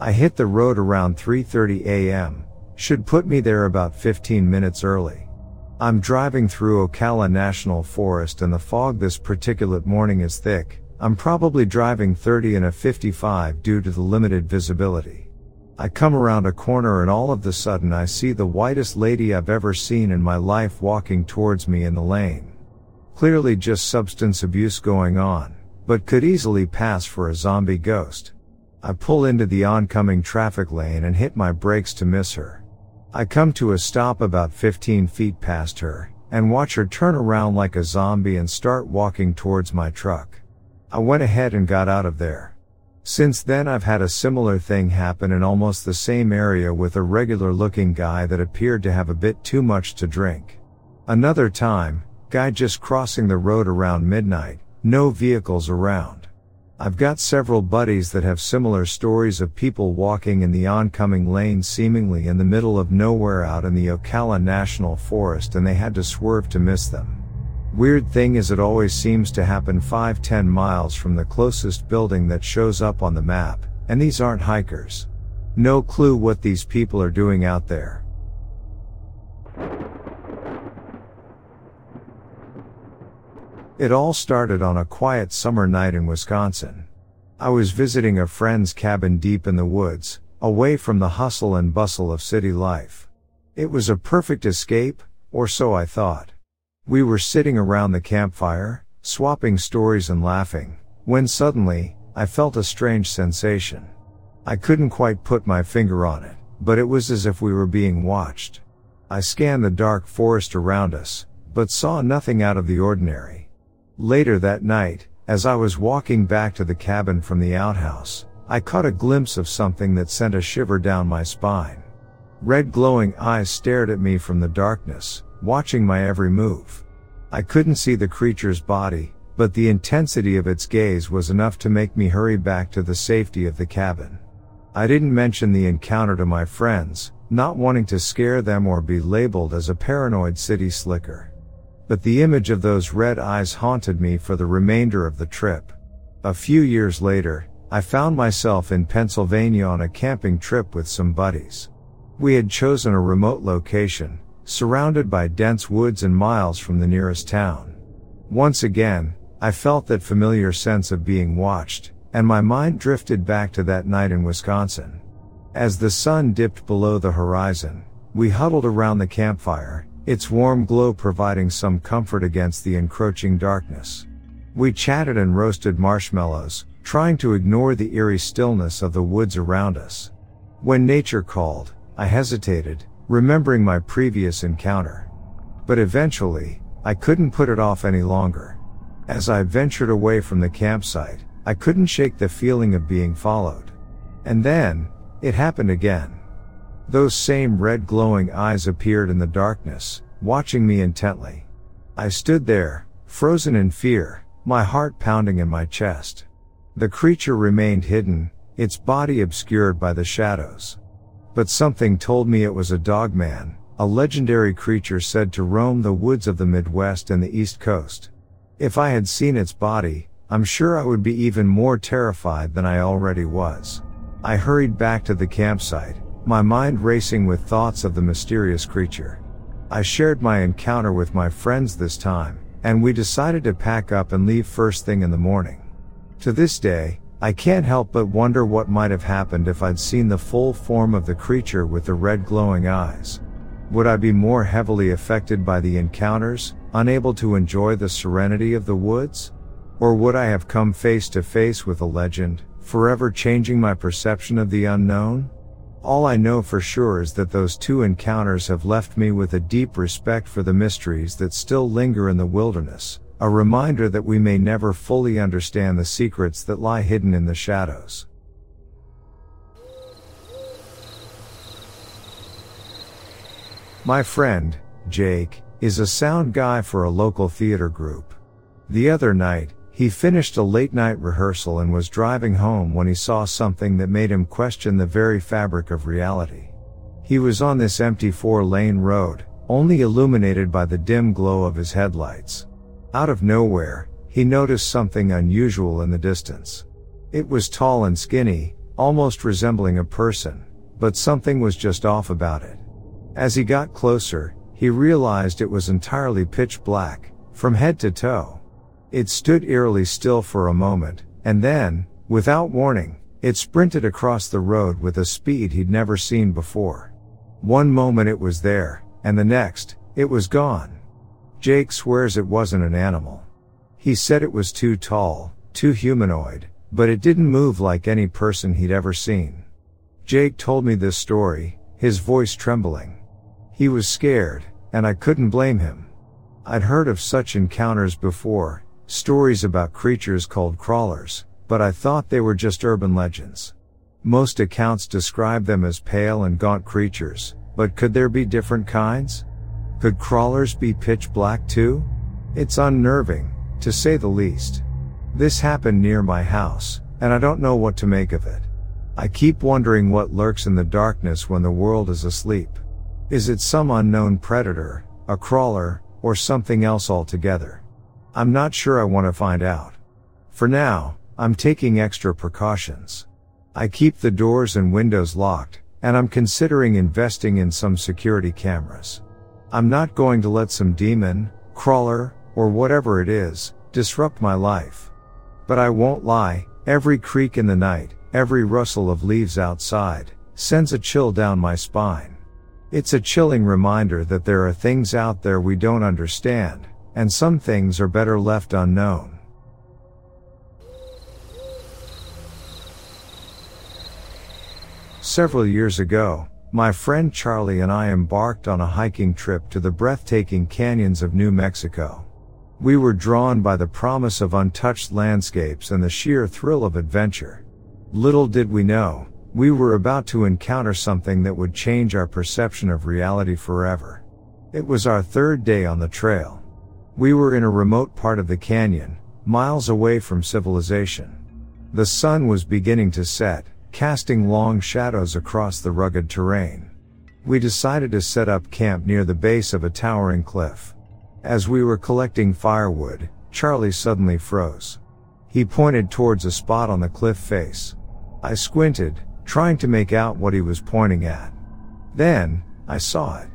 I hit the road around 3.30 a.m., should put me there about 15 minutes early. I'm driving through Ocala National Forest and the fog this particulate morning is thick. I'm probably driving 30 in a 55 due to the limited visibility. I come around a corner and all of the sudden I see the whitest lady I've ever seen in my life walking towards me in the lane. Clearly just substance abuse going on but could easily pass for a zombie ghost. I pull into the oncoming traffic lane and hit my brakes to miss her. I come to a stop about 15 feet past her, and watch her turn around like a zombie and start walking towards my truck. I went ahead and got out of there. Since then I've had a similar thing happen in almost the same area with a regular looking guy that appeared to have a bit too much to drink. Another time, guy just crossing the road around midnight, no vehicles around. I've got several buddies that have similar stories of people walking in the oncoming lane seemingly in the middle of nowhere out in the Ocala National Forest and they had to swerve to miss them. Weird thing is it always seems to happen 5-10 miles from the closest building that shows up on the map, and these aren't hikers. No clue what these people are doing out there. It all started on a quiet summer night in Wisconsin. I was visiting a friend's cabin deep in the woods, away from the hustle and bustle of city life. It was a perfect escape, or so I thought. We were sitting around the campfire, swapping stories and laughing, when suddenly, I felt a strange sensation. I couldn't quite put my finger on it, but it was as if we were being watched. I scanned the dark forest around us, but saw nothing out of the ordinary. Later that night, as I was walking back to the cabin from the outhouse, I caught a glimpse of something that sent a shiver down my spine. Red glowing eyes stared at me from the darkness, watching my every move. I couldn't see the creature's body, but the intensity of its gaze was enough to make me hurry back to the safety of the cabin. I didn't mention the encounter to my friends, not wanting to scare them or be labeled as a paranoid city slicker. But the image of those red eyes haunted me for the remainder of the trip. A few years later, I found myself in Pennsylvania on a camping trip with some buddies. We had chosen a remote location, surrounded by dense woods and miles from the nearest town. Once again, I felt that familiar sense of being watched, and my mind drifted back to that night in Wisconsin. As the sun dipped below the horizon, we huddled around the campfire, its warm glow providing some comfort against the encroaching darkness. We chatted and roasted marshmallows, trying to ignore the eerie stillness of the woods around us. When nature called, I hesitated, remembering my previous encounter. But eventually, I couldn't put it off any longer. As I ventured away from the campsite, I couldn't shake the feeling of being followed. And then, it happened again. Those same red glowing eyes appeared in the darkness, watching me intently. I stood there, frozen in fear, my heart pounding in my chest. The creature remained hidden, its body obscured by the shadows. But something told me it was a dogman, a legendary creature said to roam the woods of the Midwest and the East Coast. If I had seen its body, I'm sure I would be even more terrified than I already was. I hurried back to the campsite, my mind racing with thoughts of the mysterious creature. I shared my encounter with my friends this time, and we decided to pack up and leave first thing in the morning. To this day, I can't help but wonder what might have happened if I'd seen the full form of the creature with the red glowing eyes. Would I be more heavily affected by the encounters, unable to enjoy the serenity of the woods? Or would I have come face to face with a legend, forever changing my perception of the unknown? All I know for sure is that those two encounters have left me with a deep respect for the mysteries that still linger in the wilderness, a reminder that we may never fully understand the secrets that lie hidden in the shadows. My friend, Jake, is a sound guy for a local theater group. The other night, he finished a late night rehearsal and was driving home when he saw something that made him question the very fabric of reality. He was on this empty four lane road, only illuminated by the dim glow of his headlights. Out of nowhere, he noticed something unusual in the distance. It was tall and skinny, almost resembling a person, but something was just off about it. As he got closer, he realized it was entirely pitch black, from head to toe. It stood eerily still for a moment, and then, without warning, it sprinted across the road with a speed he'd never seen before. One moment it was there, and the next, it was gone. Jake swears it wasn't an animal. He said it was too tall, too humanoid, but it didn't move like any person he'd ever seen. Jake told me this story, his voice trembling. He was scared, and I couldn't blame him. I'd heard of such encounters before, stories about creatures called crawlers, but I thought they were just urban legends. Most accounts describe them as pale and gaunt creatures, but could there be different kinds? Could crawlers be pitch black too? It's unnerving, to say the least. This happened near my house, and I don't know what to make of it. I keep wondering what lurks in the darkness when the world is asleep. Is it some unknown predator, a crawler, or something else altogether? I'm not sure I want to find out. For now, I'm taking extra precautions. I keep the doors and windows locked, and I'm considering investing in some security cameras. I'm not going to let some demon, crawler, or whatever it is, disrupt my life. But I won't lie, every creak in the night, every rustle of leaves outside, sends a chill down my spine. It's a chilling reminder that there are things out there we don't understand, and some things are better left unknown. Several years ago, my friend Charlie and I embarked on a hiking trip to the breathtaking canyons of New Mexico. We were drawn by the promise of untouched landscapes and the sheer thrill of adventure. Little did we know, we were about to encounter something that would change our perception of reality forever. It was our third day on the trail. We were in a remote part of the canyon, miles away from civilization. The sun was beginning to set, casting long shadows across the rugged terrain. We decided to set up camp near the base of a towering cliff. As we were collecting firewood, Charlie suddenly froze. He pointed towards a spot on the cliff face. I squinted, trying to make out what he was pointing at. Then, I saw it.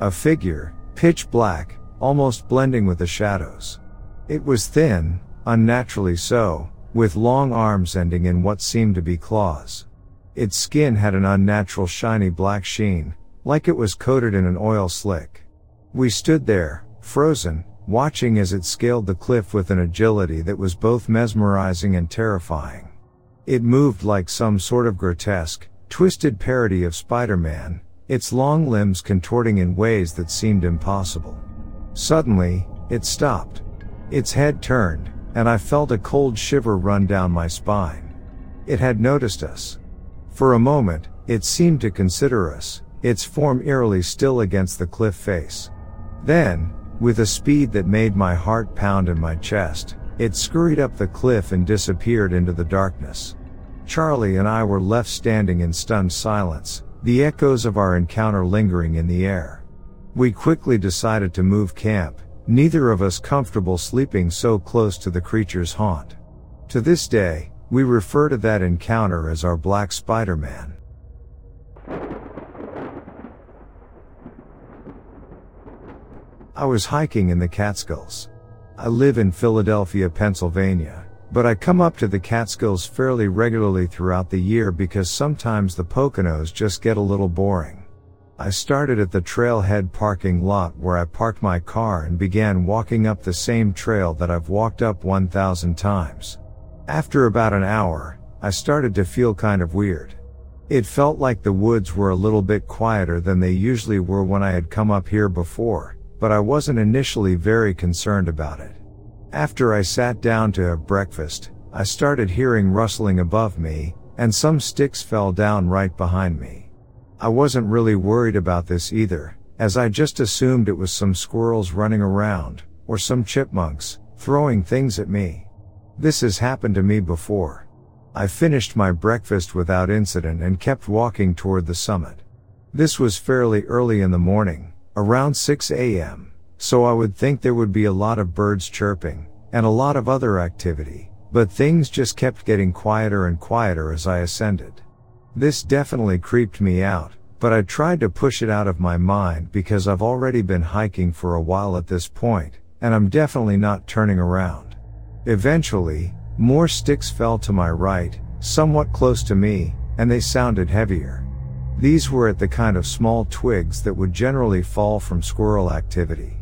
A figure, pitch black, almost blending with the shadows. It was thin, unnaturally so, with long arms ending in what seemed to be claws. Its skin had an unnatural shiny black sheen, like it was coated in an oil slick. We stood there, frozen, watching as it scaled the cliff with an agility that was both mesmerizing and terrifying. It moved like some sort of grotesque, twisted parody of Spider-Man, its long limbs contorting in ways that seemed impossible. Suddenly, it stopped. Its head turned, and I felt a cold shiver run down my spine. It had noticed us. For a moment, it seemed to consider us, its form eerily still against the cliff face. Then, with a speed that made my heart pound in my chest, it scurried up the cliff and disappeared into the darkness. Charlie and I were left standing in stunned silence, the echoes of our encounter lingering in the air. We quickly decided to move camp, neither of us comfortable sleeping so close to the creature's haunt. To this day, we refer to that encounter as our Black Spider-Man. I was hiking in the Catskills. I live in Philadelphia, Pennsylvania, but I come up to the Catskills fairly regularly throughout the year because sometimes the Poconos just get a little boring. I started at the trailhead parking lot where I parked my car and began walking up the same trail that I've walked up 1000 times. After about an hour, I started to feel kind of weird. It felt like the woods were a little bit quieter than they usually were when I had come up here before, but I wasn't initially very concerned about it. After I sat down to have breakfast, I started hearing rustling above me, and some sticks fell down right behind me. I wasn't really worried about this either, as I just assumed it was some squirrels running around, or some chipmunks, throwing things at me. This has happened to me before. I finished my breakfast without incident and kept walking toward the summit. This was fairly early in the morning, around 6 a.m., so I would think there would be a lot of birds chirping, and a lot of other activity, but things just kept getting quieter and quieter as I ascended. This definitely creeped me out, but I tried to push it out of my mind because I've already been hiking for a while at this point, and I'm definitely not turning around. Eventually, more sticks fell to my right, somewhat close to me, and they sounded heavier. These were at the kind of small twigs that would generally fall from squirrel activity.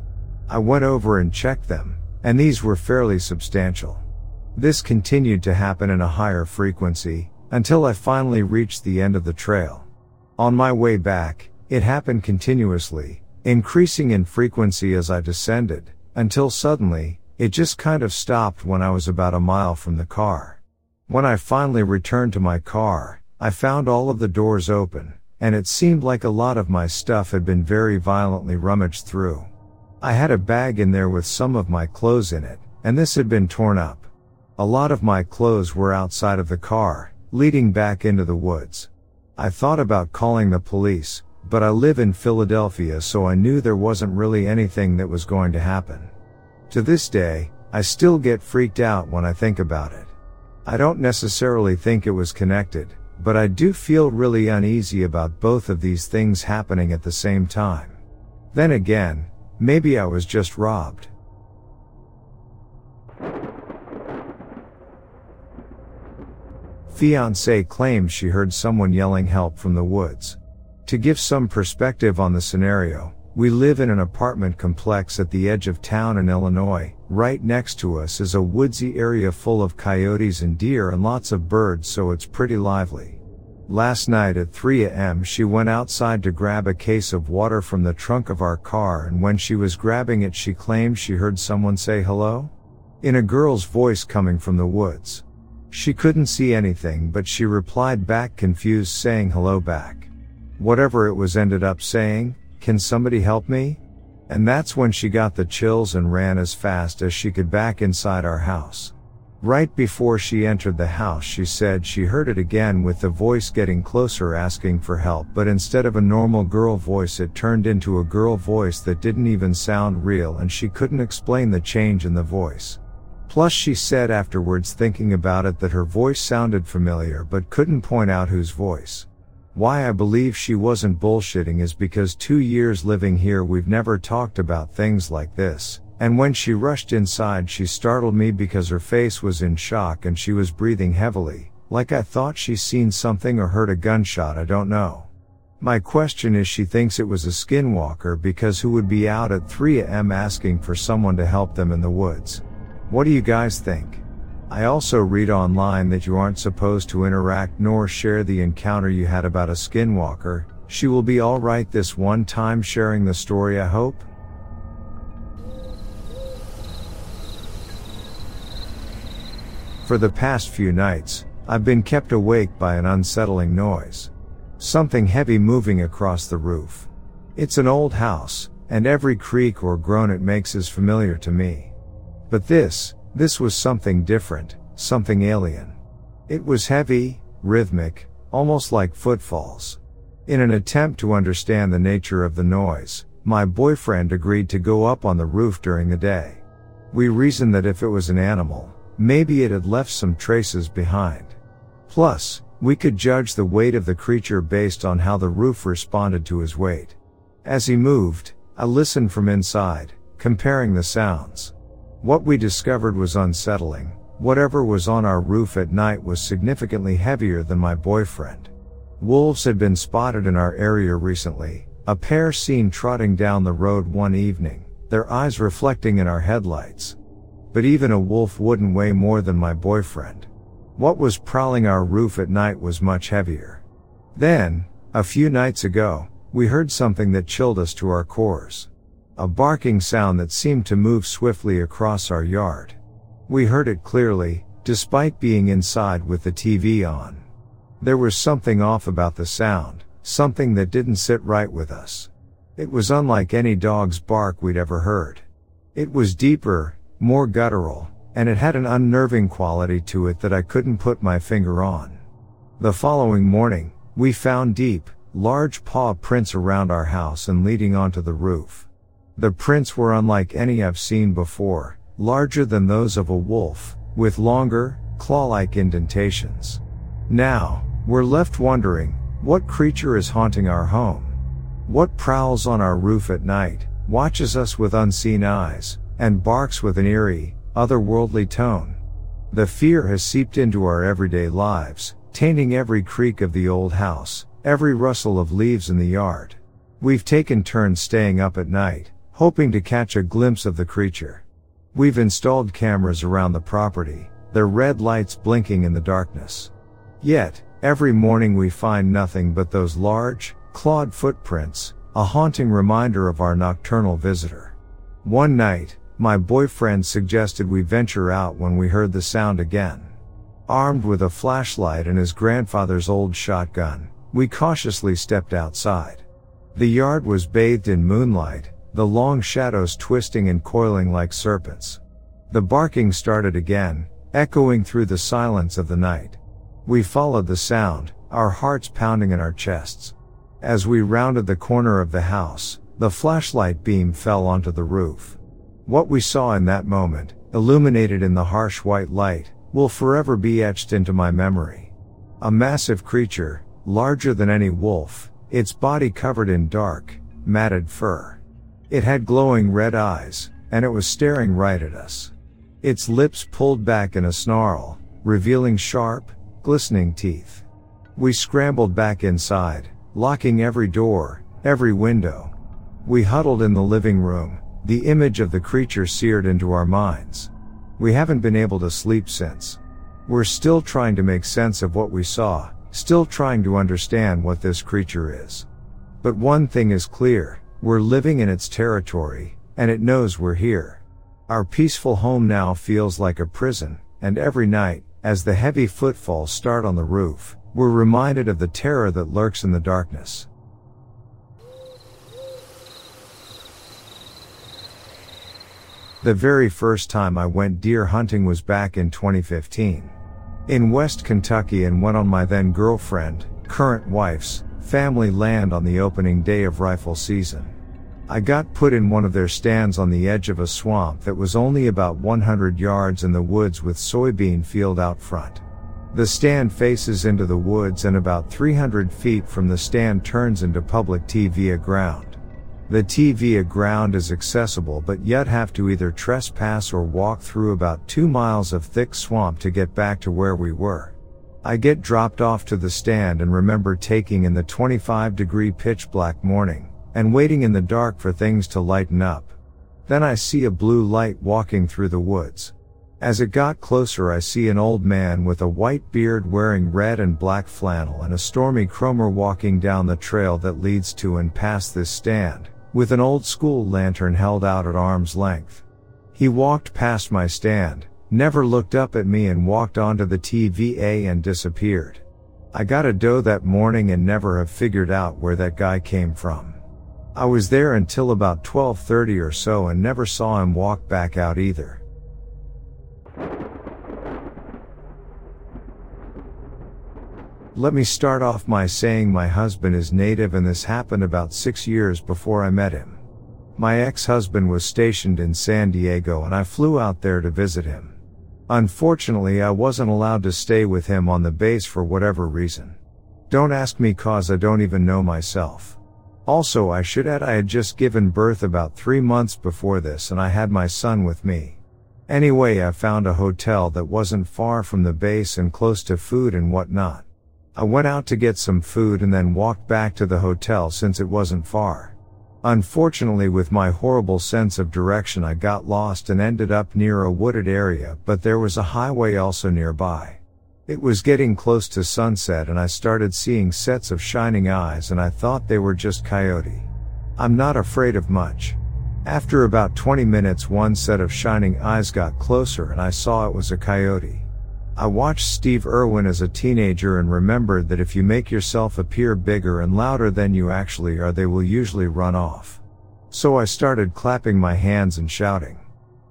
I went over and checked them, and these were fairly substantial. This continued to happen in a higher frequency, until I finally reached the end of the trail. On my way back, it happened continuously, increasing in frequency as I descended, until suddenly, it just kind of stopped when I was about a mile from the car. When I finally returned to my car, I found all of the doors open, and it seemed like a lot of my stuff had been very violently rummaged through. I had a bag in there with some of my clothes in it, and this had been torn up. A lot of my clothes were outside of the car, leading back into the woods. I thought about calling the police, but I live in Philadelphia so I knew there wasn't really anything that was going to happen. To this day, I still get freaked out when I think about it. I don't necessarily think it was connected, but I do feel really uneasy about both of these things happening at the same time. Then again, maybe I was just robbed. Fiancé claims she heard someone yelling help from the woods. To give some perspective on the scenario, we live in an apartment complex at the edge of town in Illinois. Right next to us is a woodsy area full of coyotes and deer and lots of birds so it's pretty lively. Last night at 3 am she went outside to grab a case of water from the trunk of our car and when she was grabbing it she claimed she heard someone say hello? In a girl's voice coming from the woods. She couldn't see anything but she replied back confused saying hello back. Whatever it was ended up saying, can somebody help me? And that's when she got the chills and ran as fast as she could back inside our house. Right before she entered the house, she said she heard it again with the voice getting closer asking for help, but instead of a normal girl voice, it turned into a girl voice that didn't even sound real and she couldn't explain the change in the voice. Plus, she said afterwards, thinking about it, that her voice sounded familiar but couldn't point out whose voice. Why I believe she wasn't bullshitting is because two years living here we've never talked about things like this. And when she rushed inside, she startled me because her face was in shock and she was breathing heavily, like I thought she seen something or heard a gunshot, I don't know. My question is she thinks it was a skinwalker because who would be out at 3 am asking for someone to help them in the woods? What do you guys think? I also read online that you aren't supposed to interact nor share the encounter you had about a skinwalker. She will be alright this one time sharing the story, I hope? For the past few nights, I've been kept awake by an unsettling noise. Something heavy moving across the roof. It's an old house, and every creak or groan it makes is familiar to me. But this, this was something different, something alien. It was heavy, rhythmic, almost like footfalls. In an attempt to understand the nature of the noise, my boyfriend agreed to go up on the roof during the day. We reasoned that if it was an animal, maybe it had left some traces behind. Plus, we could judge the weight of the creature based on how the roof responded to his weight. As he moved, I listened from inside, comparing the sounds. What we discovered was unsettling. Whatever was on our roof at night was significantly heavier than my boyfriend. Wolves had been spotted in our area recently, a pair seen trotting down the road one evening, their eyes reflecting in our headlights. But even a wolf wouldn't weigh more than my boyfriend. What was prowling our roof at night was much heavier. Then, a few nights ago, we heard something that chilled us to our cores. A barking sound that seemed to move swiftly across our yard. We heard it clearly, despite being inside with the TV on. There was something off about the sound, something that didn't sit right with us. It was unlike any dog's bark we'd ever heard. It was deeper, more guttural, and it had an unnerving quality to it that I couldn't put my finger on. The following morning, we found deep, large paw prints around our house and leading onto the roof. The prints were unlike any I've seen before, larger than those of a wolf, with longer, claw-like indentations. Now, we're left wondering, what creature is haunting our home? What prowls on our roof at night, watches us with unseen eyes, and barks with an eerie, otherworldly tone. The fear has seeped into our everyday lives, tainting every creak of the old house, every rustle of leaves in the yard. We've taken turns staying up at night, hoping to catch a glimpse of the creature. We've installed cameras around the property, their red lights blinking in the darkness. Yet, every morning we find nothing but those large, clawed footprints, a haunting reminder of our nocturnal visitor. One night, my boyfriend suggested we venture out when we heard the sound again. Armed with a flashlight and his grandfather's old shotgun, we cautiously stepped outside. The yard was bathed in moonlight, the long shadows twisting and coiling like serpents. The barking started again, echoing through the silence of the night. We followed the sound, our hearts pounding in our chests. As we rounded the corner of the house, the flashlight beam fell onto the roof. What we saw in that moment, illuminated in the harsh white light, will forever be etched into my memory. A massive creature, larger than any wolf, its body covered in dark, matted fur. It had glowing red eyes, and it was staring right at us. Its lips pulled back in a snarl, revealing sharp, glistening teeth. We scrambled back inside, locking every door, every window. We huddled in the living room, the image of the creature seared into our minds. We haven't been able to sleep since. We're still trying to make sense of what we saw, still trying to understand what this creature is. But one thing is clear, we're living in its territory, and it knows we're here. Our peaceful home now feels like a prison, and every night, as the heavy footfalls start on the roof, we're reminded of the terror that lurks in the darkness. The very first time I went deer hunting was back in 2015. In West Kentucky and went on my then girlfriend, current wife's, family land on the opening day of rifle season. I got put in one of their stands on the edge of a swamp that was only about 100 yards in the woods with soybean field out front. The stand faces into the woods and about 300 feet from the stand turns into public TV ground. The TV ground is accessible but yet have to either trespass or walk through about two miles of thick swamp to get back to where we were. I get dropped off to the stand and remember taking in the 25 degree pitch black morning and waiting in the dark for things to lighten up. Then I see a blue light walking through the woods. As it got closer I see an old man with a white beard wearing red and black flannel and a Stormy Kromer walking down the trail that leads to and past this stand, with an old school lantern held out at arm's length. He walked past my stand, never looked up at me and walked onto the TVA and disappeared. I got a dough that morning and never have figured out where that guy came from. I was there until about 1230 or so and never saw him walk back out either. Let me start off by saying my husband is native and this happened about six years before I met him. My ex-husband was stationed in San Diego and I flew out there to visit him. Unfortunately, I wasn't allowed to stay with him on the base for whatever reason. Don't ask me cause I don't even know myself. Also, I should add I had just given birth about three months before this and I had my son with me. Anyway, I found a hotel that wasn't far from the base and close to food and whatnot. I went out to get some food and then walked back to the hotel since it wasn't far. Unfortunately with my horrible sense of direction I got lost and ended up near a wooded area but there was a highway also nearby. It was getting close to sunset and I started seeing sets of shining eyes and I thought they were just coyote. I'm not afraid of much. After about 20 minutes one set of shining eyes got closer and I saw it was a coyote. I watched Steve Irwin as a teenager and remembered that if you make yourself appear bigger and louder than you actually are, they will usually run off. So I started clapping my hands and shouting.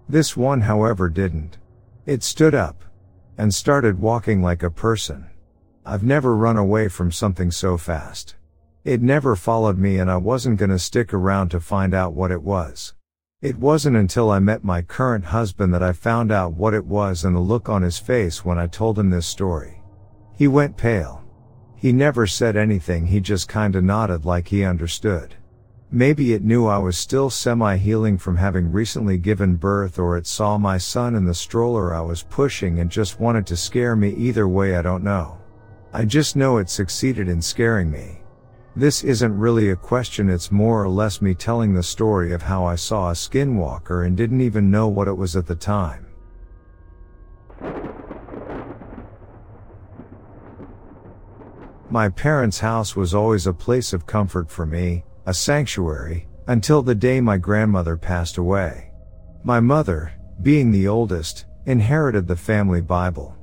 This one, however, didn't. It stood up and started walking like a person. I've never run away from something so fast. It never followed me and I wasn't gonna stick around to find out what it was. It wasn't until I met my current husband that I found out what it was and the look on his face when I told him this story. He went pale. He never said anything, he just kinda nodded like he understood. Maybe it knew I was still semi-healing from having recently given birth or it saw my son in the stroller I was pushing and just wanted to scare me either way I don't know. I just know it succeeded in scaring me. This isn't really a question, it's more or less me telling the story of how I saw a skinwalker and didn't even know what it was at the time. My parents' house was always a place of comfort for me, a sanctuary, until the day my grandmother passed away. My mother, being the oldest, inherited the family Bible.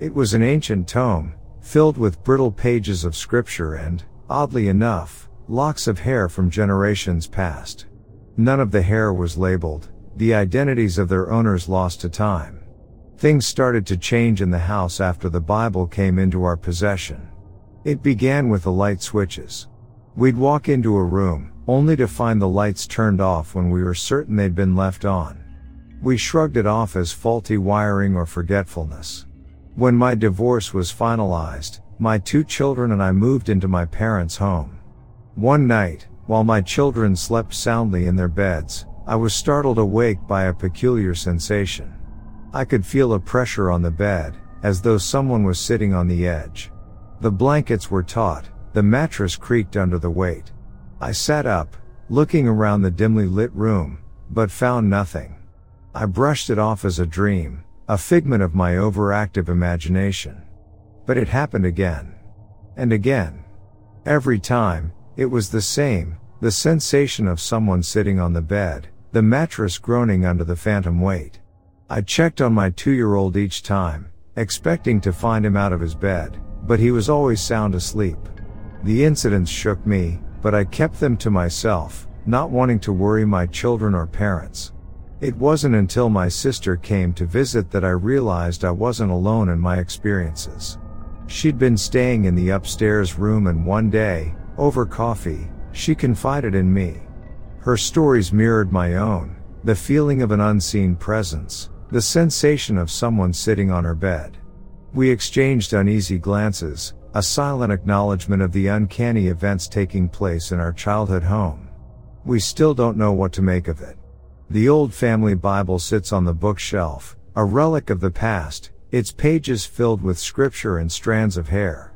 It was an ancient tome, filled with brittle pages of scripture and, Oddly enough, locks of hair from generations past. None of the hair was labeled, the identities of their owners lost to time. Things started to change in the house after the Bible came into our possession. It began with the light switches. We'd walk into a room, only to find the lights turned off when we were certain they'd been left on. We shrugged it off as faulty wiring or forgetfulness. When my divorce was finalized, my two children and I moved into my parents' home. One night, while my children slept soundly in their beds, I was startled awake by a peculiar sensation. I could feel a pressure on the bed, as though someone was sitting on the edge. The blankets were taut, the mattress creaked under the weight. I sat up, looking around the dimly lit room, but found nothing. I brushed it off as a dream, a figment of my overactive imagination. But it happened again. And again. Every time, it was the same, the sensation of someone sitting on the bed, the mattress groaning under the phantom weight. I checked on my two year old each time, expecting to find him out of his bed, but he was always sound asleep. The incidents shook me, but I kept them to myself, not wanting to worry my children or parents. It wasn't until my sister came to visit that I realized I wasn't alone in my experiences. She'd been staying in the upstairs room and one day, over coffee, she confided in me. Her stories mirrored my own, the feeling of an unseen presence, the sensation of someone sitting on her bed. We exchanged uneasy glances, a silent acknowledgement of the uncanny events taking place in our childhood home. We still don't know what to make of it. The old family Bible sits on the bookshelf, a relic of the past, its pages filled with scripture and strands of hair.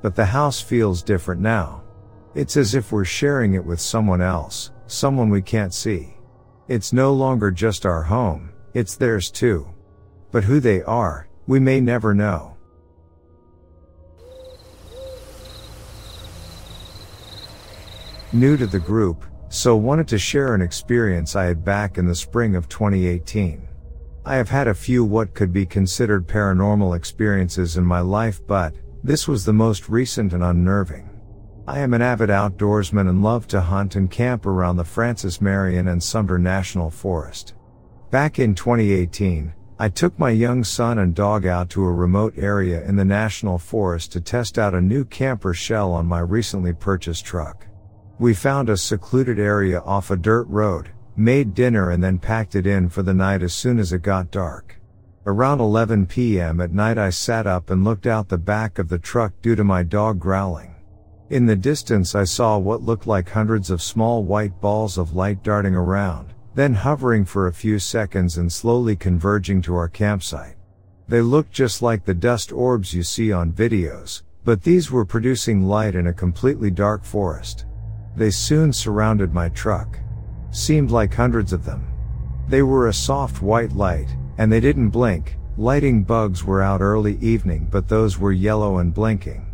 But the house feels different now. It's as if we're sharing it with someone else, someone we can't see. It's no longer just our home, it's theirs too. But who they are, we may never know. New to the group, so wanted to share an experience I had back in the spring of 2018. I have had a few what could be considered paranormal experiences in my life, but this was the most recent and unnerving. I am an avid outdoorsman and love to hunt and camp around the Francis Marion and Sumter National Forest. Back in 2018, I took my young son and dog out to a remote area in the National Forest to test out a new camper shell on my recently purchased truck. We found a secluded area off a dirt road, made dinner and then packed it in for the night as soon as it got dark. Around 11 p.m. at night I sat up and looked out the back of the truck due to my dog growling. In the distance I saw what looked like hundreds of small white balls of light darting around, then hovering for a few seconds and slowly converging to our campsite. They looked just like the dust orbs you see on videos, but these were producing light in a completely dark forest. They soon surrounded my truck. Seemed like hundreds of them. They were a soft white light, and they didn't blink. Lighting bugs were out early evening, but those were yellow and blinking.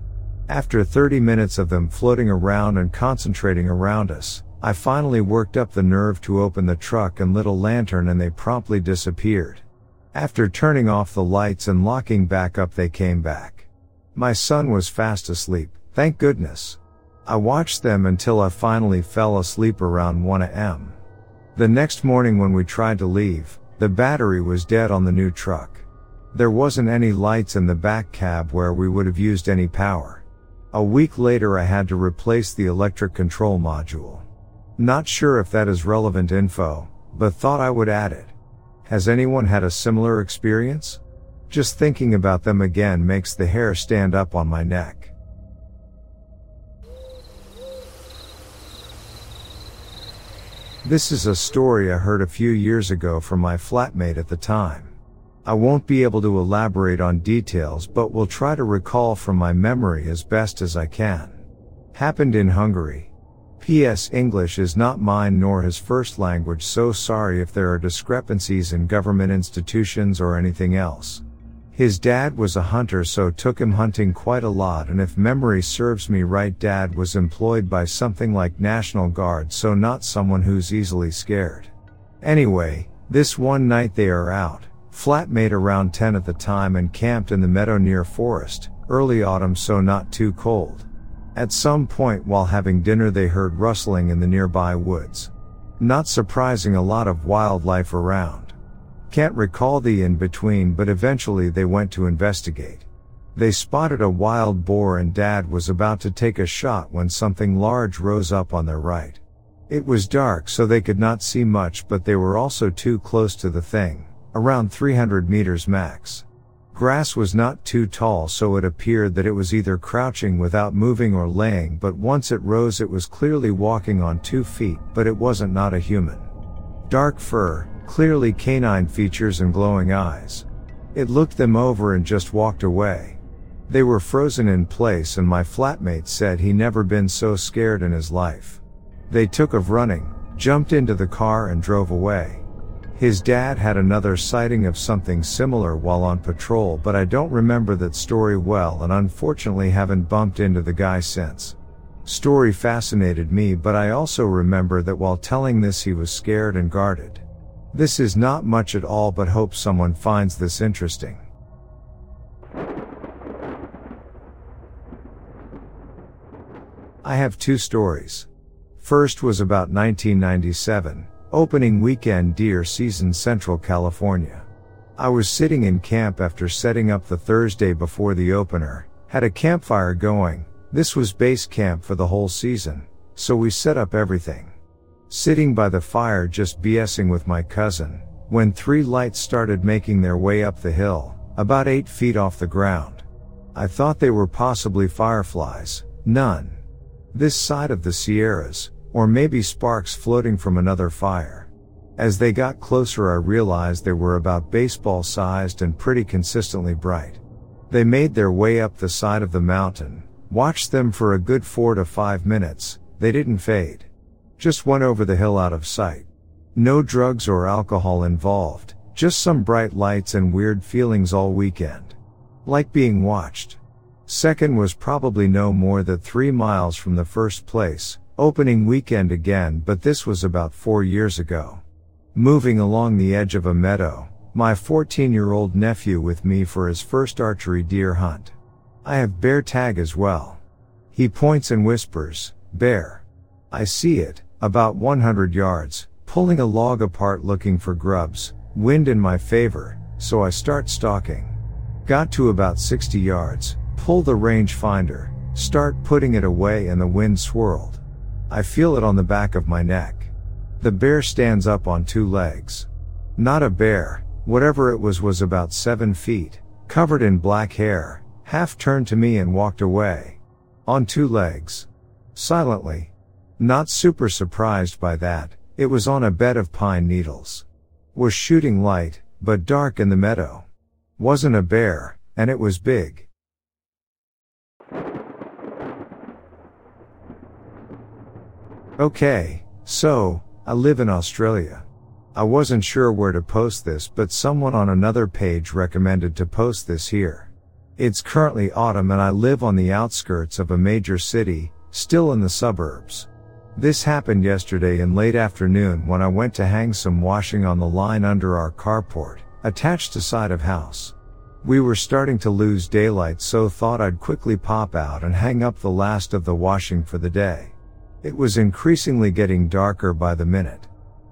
After 30 minutes of them floating around and concentrating around us, I finally worked up the nerve to open the truck and lit a lantern and they promptly disappeared. After turning off the lights and locking back up, they came back. My son was fast asleep, thank goodness. I watched them until I finally fell asleep around 1 am. The next morning when we tried to leave, the battery was dead on the new truck. There wasn't any lights in the back cab where we would have used any power. A week later I had to replace the electric control module. Not sure if that is relevant info, but thought I would add it. Has anyone had a similar experience? Just thinking about them again makes the hair stand up on my neck. This is a story I heard a few years ago from my flatmate at the time. I won't be able to elaborate on details but will try to recall from my memory as best as I can. Happened in Hungary. P.S. English is not mine nor his first language so sorry if there are discrepancies in government institutions or anything else. His dad was a hunter so took him hunting quite a lot and if memory serves me right dad was employed by something like National Guard so not someone who's easily scared. Anyway, this one night they are out, flatmate around 10 at the time and camped in the meadow near forest, early autumn so not too cold. At some point while having dinner they heard rustling in the nearby woods. Not surprising a lot of wildlife around. Can't recall the in between, but eventually they went to investigate. They spotted a wild boar and dad was about to take a shot when something large rose up on their right. It was dark so they could not see much, but they were also too close to the thing, around 300 meters max. Grass was not too tall so it appeared that it was either crouching without moving or laying but once it rose it was clearly walking on two feet but it wasn't not a human. Dark fur, clearly canine features and glowing eyes. It looked them over and just walked away. They were frozen in place and my flatmate said he never been so scared in his life. They took of running, jumped into the car and drove away. His dad had another sighting of something similar while on patrol but I don't remember that story well and unfortunately haven't bumped into the guy since. Story fascinated me but I also remember that while telling this he was scared and guarded. This is not much at all but hope someone finds this interesting. I have two stories. First was about 1997, opening weekend deer season Central California. I was sitting in camp after setting up the Thursday before the opener, had a campfire going, this was base camp for the whole season, so we set up everything. Sitting by the fire just BSing with my cousin, when three lights started making their way up the hill, about 8 feet off the ground. I thought they were possibly fireflies, none. This side of the Sierras, or maybe sparks floating from another fire. As they got closer I realized they were about baseball sized and pretty consistently bright. They made their way up the side of the mountain, watched them for a good four to five minutes, they didn't fade. Just went over the hill out of sight. No drugs or alcohol involved, just some bright lights and weird feelings all weekend. Like being watched. Second was probably no more than three miles from the first place, opening weekend again, but this was about four years ago. Moving along the edge of a meadow, my 14 year old nephew with me for his first archery deer hunt. I have bear tag as well. He points and whispers, bear. I see it, about 100 yards, pulling a log apart looking for grubs, wind in my favor, so I start stalking. Got to about 60 yards, pull the rangefinder, start putting it away and the wind swirled. I feel it on the back of my neck. The bear stands up on two legs. Not a bear, whatever it was was about seven feet, covered in black hair, half turned to me and walked away. On two legs. Silently. Not super surprised by that, it was on a bed of pine needles. Was shooting light, but dark in the meadow. Wasn't a bear, and it was big. Okay, so, I live in Australia. I wasn't sure where to post this, but someone on another page recommended to post this here. It's currently autumn and I live on the outskirts of a major city, still in the suburbs. This happened yesterday in late afternoon when I went to hang some washing on the line under our carport, attached to side of house. We were starting to lose daylight so thought I'd quickly pop out and hang up the last of the washing for the day. It was increasingly getting darker by the minute.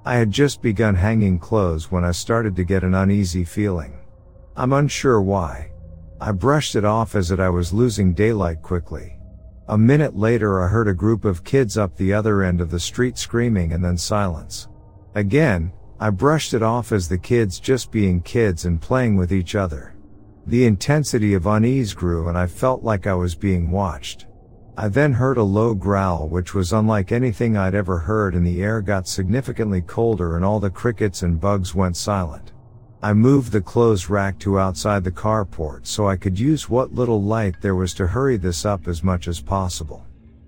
I had just begun hanging clothes when I started to get an uneasy feeling. I'm unsure why. I brushed it off as it I was losing daylight quickly. A minute later I heard a group of kids up the other end of the street screaming and then silence. Again, I brushed it off as the kids just being kids and playing with each other. The intensity of unease grew and I felt like I was being watched. I then heard a low growl which was unlike anything I'd ever heard and the air got significantly colder and all the crickets and bugs went silent. I moved the clothes rack to outside the carport so I could use what little light there was to hurry this up as much as possible.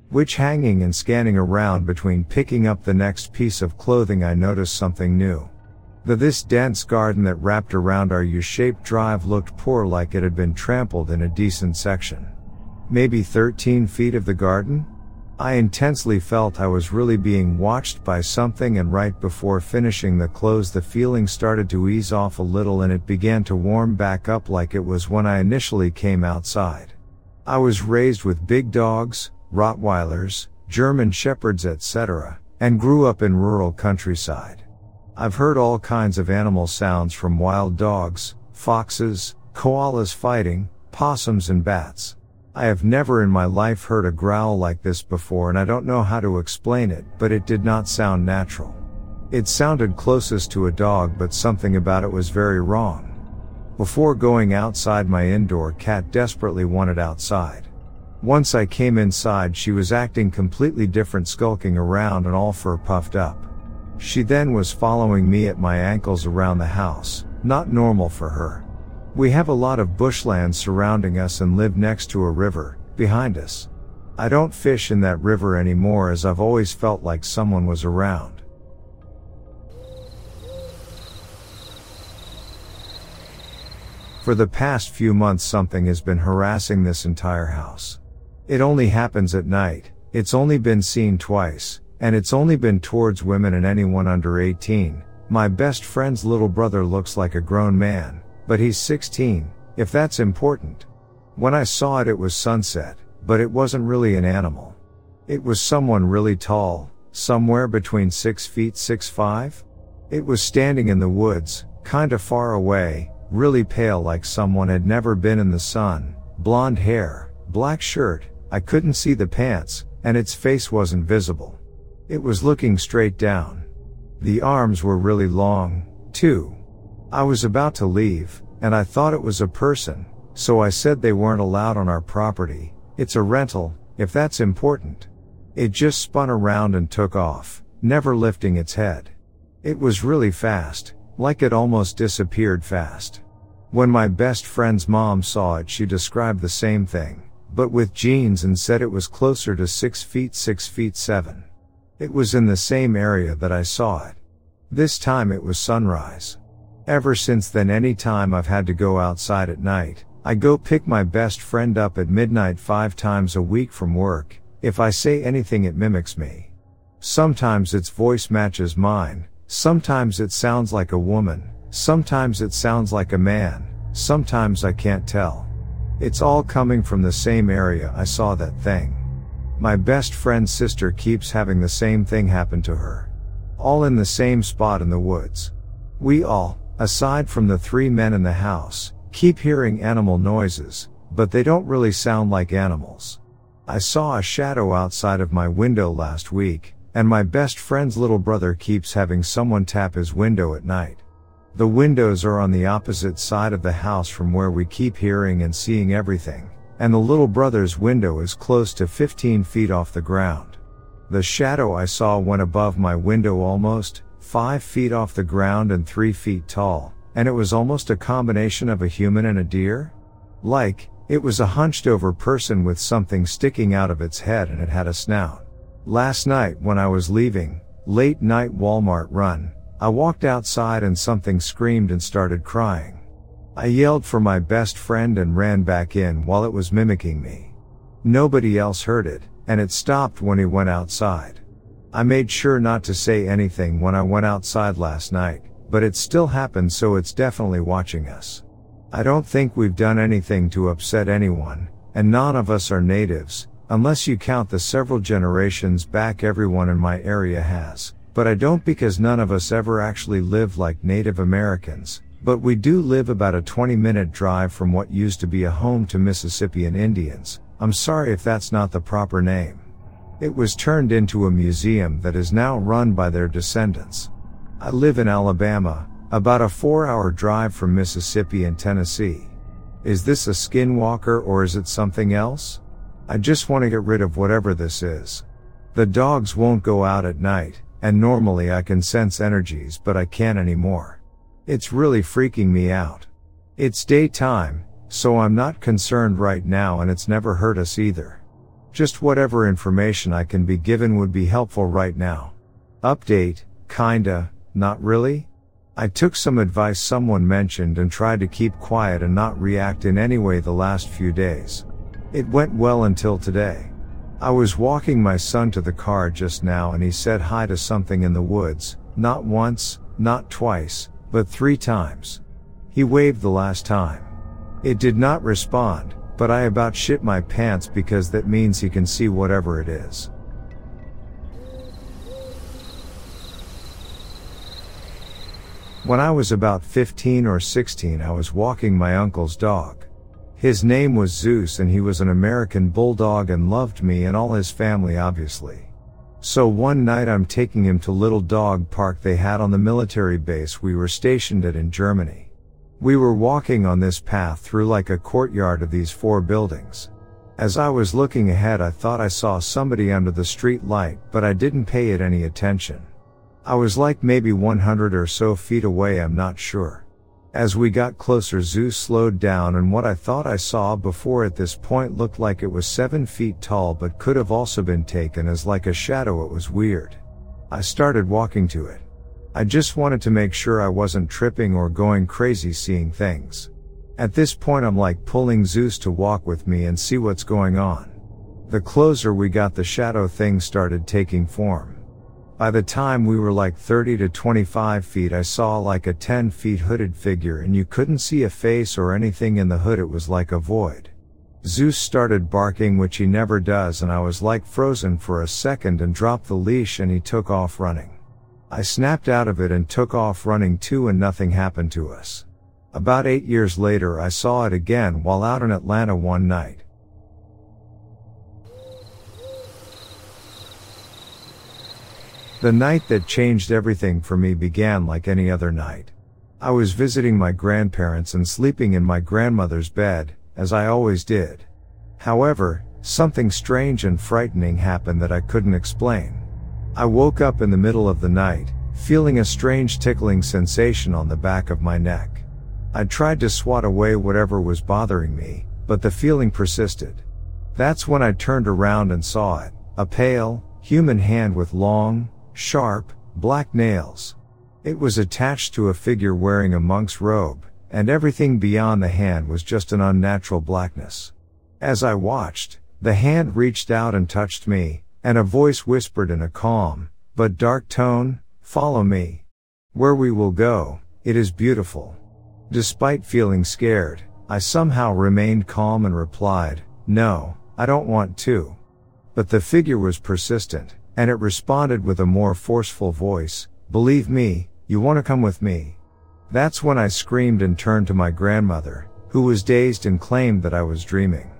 Which hanging and scanning around between picking up the next piece of clothing I noticed something new. The this dense garden that wrapped around our U-shaped drive looked poor like it had been trampled in a decent section maybe 13 feet of the garden? I intensely felt I was really being watched by something and right before finishing the close the feeling started to ease off a little and it began to warm back up like it was when I initially came outside. I was raised with big dogs, Rottweilers, German Shepherds etc., and grew up in rural countryside. I've heard all kinds of animal sounds from wild dogs, foxes, koalas fighting, possums and bats. I have never in my life heard a growl like this before and I don't know how to explain it, but it did not sound natural. It sounded closest to a dog but something about it was very wrong. Before going outside my indoor cat desperately wanted outside. Once I came inside she was acting completely different skulking around and all fur puffed up. She then was following me at my ankles around the house, not normal for her. We have a lot of bushland surrounding us and live next to a river, behind us. I don't fish in that river anymore as I've always felt like someone was around. For the past few months something has been harassing this entire house. It only happens at night, it's only been seen twice, and it's only been towards women and anyone under 18. My best friend's little brother looks like a grown man, but he's 16, if that's important. When I saw it, it was sunset, but it wasn't really an animal. It was someone really tall, somewhere between 6 feet 6 5. It was standing in the woods, kinda far away, really pale like someone had never been in the sun, blonde hair, black shirt, I couldn't see the pants, and its face wasn't visible. It was looking straight down. The arms were really long, too. I was about to leave, and I thought it was a person, so I said they weren't allowed on our property. It's a rental, if that's important. It just spun around and took off, never lifting its head. It was really fast, like it almost disappeared fast. When my best friend's mom saw it, she described the same thing, but with jeans and said it was closer to 6 feet 6 feet 7. It was in the same area that I saw it. This time it was sunrise. Ever since then any time I've had to go outside at night, I go pick my best friend up at midnight five times a week from work. If I say anything it mimics me. Sometimes its voice matches mine, sometimes it sounds like a woman, Sometimes it sounds like a man, sometimes I can't tell. It's all coming from the same area I saw that thing. My best friend's sister keeps having the same thing happen to her. All in the same spot in the woods. We all, aside from the three men in the house, keep hearing animal noises, but they don't really sound like animals. I saw a shadow outside of my window last week, and my best friend's little brother keeps having someone tap his window at night. The windows are on the opposite side of the house from where we keep hearing and seeing everything, and the little brother's window is close to 15 feet off the ground. The shadow I saw went above my window almost, 5 feet off the ground and 3 feet tall, and it was almost a combination of a human and a deer? Like, it was a hunched over person with something sticking out of its head and it had a snout. Last night when I was leaving, late night Walmart run, I walked outside and something screamed and started crying. I yelled for my best friend and ran back in while it was mimicking me. Nobody else heard it, and it stopped when he went outside. I made sure not to say anything when I went outside last night, but it still happened so it's definitely watching us. I don't think we've done anything to upset anyone, and none of us are natives, unless you count the several generations back everyone in my area has. But I don't because none of us ever actually lived like Native Americans, but we do live about a 20 minute drive from what used to be a home to Mississippian Indians. I'm sorry if that's not the proper name. It was turned into a museum that is now run by their descendants. I live in Alabama, about a four hour drive from Mississippi and Tennessee. Is this a skinwalker or is it something else? I just want to get rid of whatever this is. The dogs won't go out at night, and normally I can sense energies but I can't anymore. It's really freaking me out. It's daytime, so I'm not concerned right now and it's never hurt us either. Just whatever information I can be given would be helpful right now. Update, kinda, not really? I took some advice someone mentioned and tried to keep quiet and not react in any way the last few days. It went well until today. I was walking my son to the car just now and he said hi to something in the woods, not once, not twice, but three times. He waved the last time. It did not respond, but I about shit my pants because that means he can see whatever it is. When I was about 15 or 16 I was walking my uncle's dog. His name was Zeus and he was an American bulldog and loved me and all his family obviously. So one night I'm taking him to little dog park they had on the military base we were stationed at in Germany. We were walking on this path through like a courtyard of these four buildings. As I was looking ahead I thought I saw somebody under the street light but I didn't pay it any attention. I was like maybe 100 or so feet away I'm not sure. As we got closer Zeus slowed down and what I thought I saw before at this point looked like it was 7 feet tall but could have also been taken as like a shadow it was weird. I started walking to it. I just wanted to make sure I wasn't tripping or going crazy seeing things. At this point I'm like pulling Zeus to walk with me and see what's going on. The closer we got the shadow thing started taking form. By the time we were like 30 to 25 feet, I saw like a 10 feet hooded figure and you couldn't see a face or anything in the hood. It was like a void. Zeus started barking, which he never does, and I was like frozen for a second and dropped the leash and he took off running. I snapped out of it and took off running too and nothing happened to us. About eight years later, I saw it again while out in Atlanta one night. The night that changed everything for me began like any other night. I was visiting my grandparents and sleeping in my grandmother's bed, as I always did. However, something strange and frightening happened that I couldn't explain. I woke up in the middle of the night, feeling a strange tickling sensation on the back of my neck. I tried to swat away whatever was bothering me, but the feeling persisted. That's when I turned around and saw it, a pale, human hand with long, sharp, black nails. It was attached to a figure wearing a monk's robe, and everything beyond the hand was just an unnatural blackness. As I watched, the hand reached out and touched me, and a voice whispered in a calm, but dark tone, follow me. Where we will go, it is beautiful. Despite feeling scared, I somehow remained calm and replied, no, I don't want to. But the figure was persistent, and it responded with a more forceful voice, believe me, you want to come with me? That's when I screamed and turned to my grandmother, who was dazed and claimed that I was dreaming.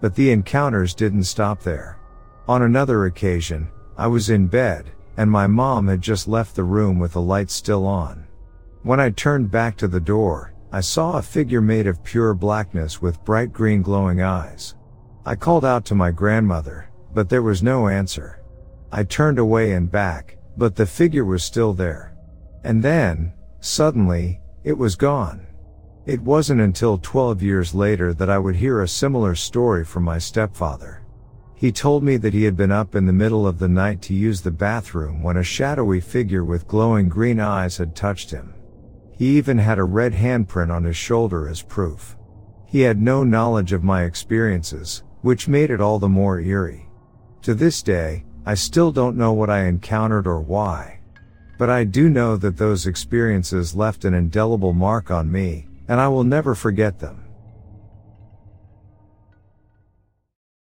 But the encounters didn't stop there. On another occasion, I was in bed, and my mom had just left the room with the lights still on. When I turned back to the door, I saw a figure made of pure blackness with bright green glowing eyes. I called out to my grandmother, but there was no answer. I turned away and back, but the figure was still there. And then, suddenly, it was gone. It wasn't until 12 years later that I would hear a similar story from my stepfather. He told me that he had been up in the middle of the night to use the bathroom when a shadowy figure with glowing green eyes had touched him. He even had a red handprint on his shoulder as proof. He had no knowledge of my experiences, which made it all the more eerie. To this day, I still don't know what I encountered or why. But I do know that those experiences left an indelible mark on me, and I will never forget them.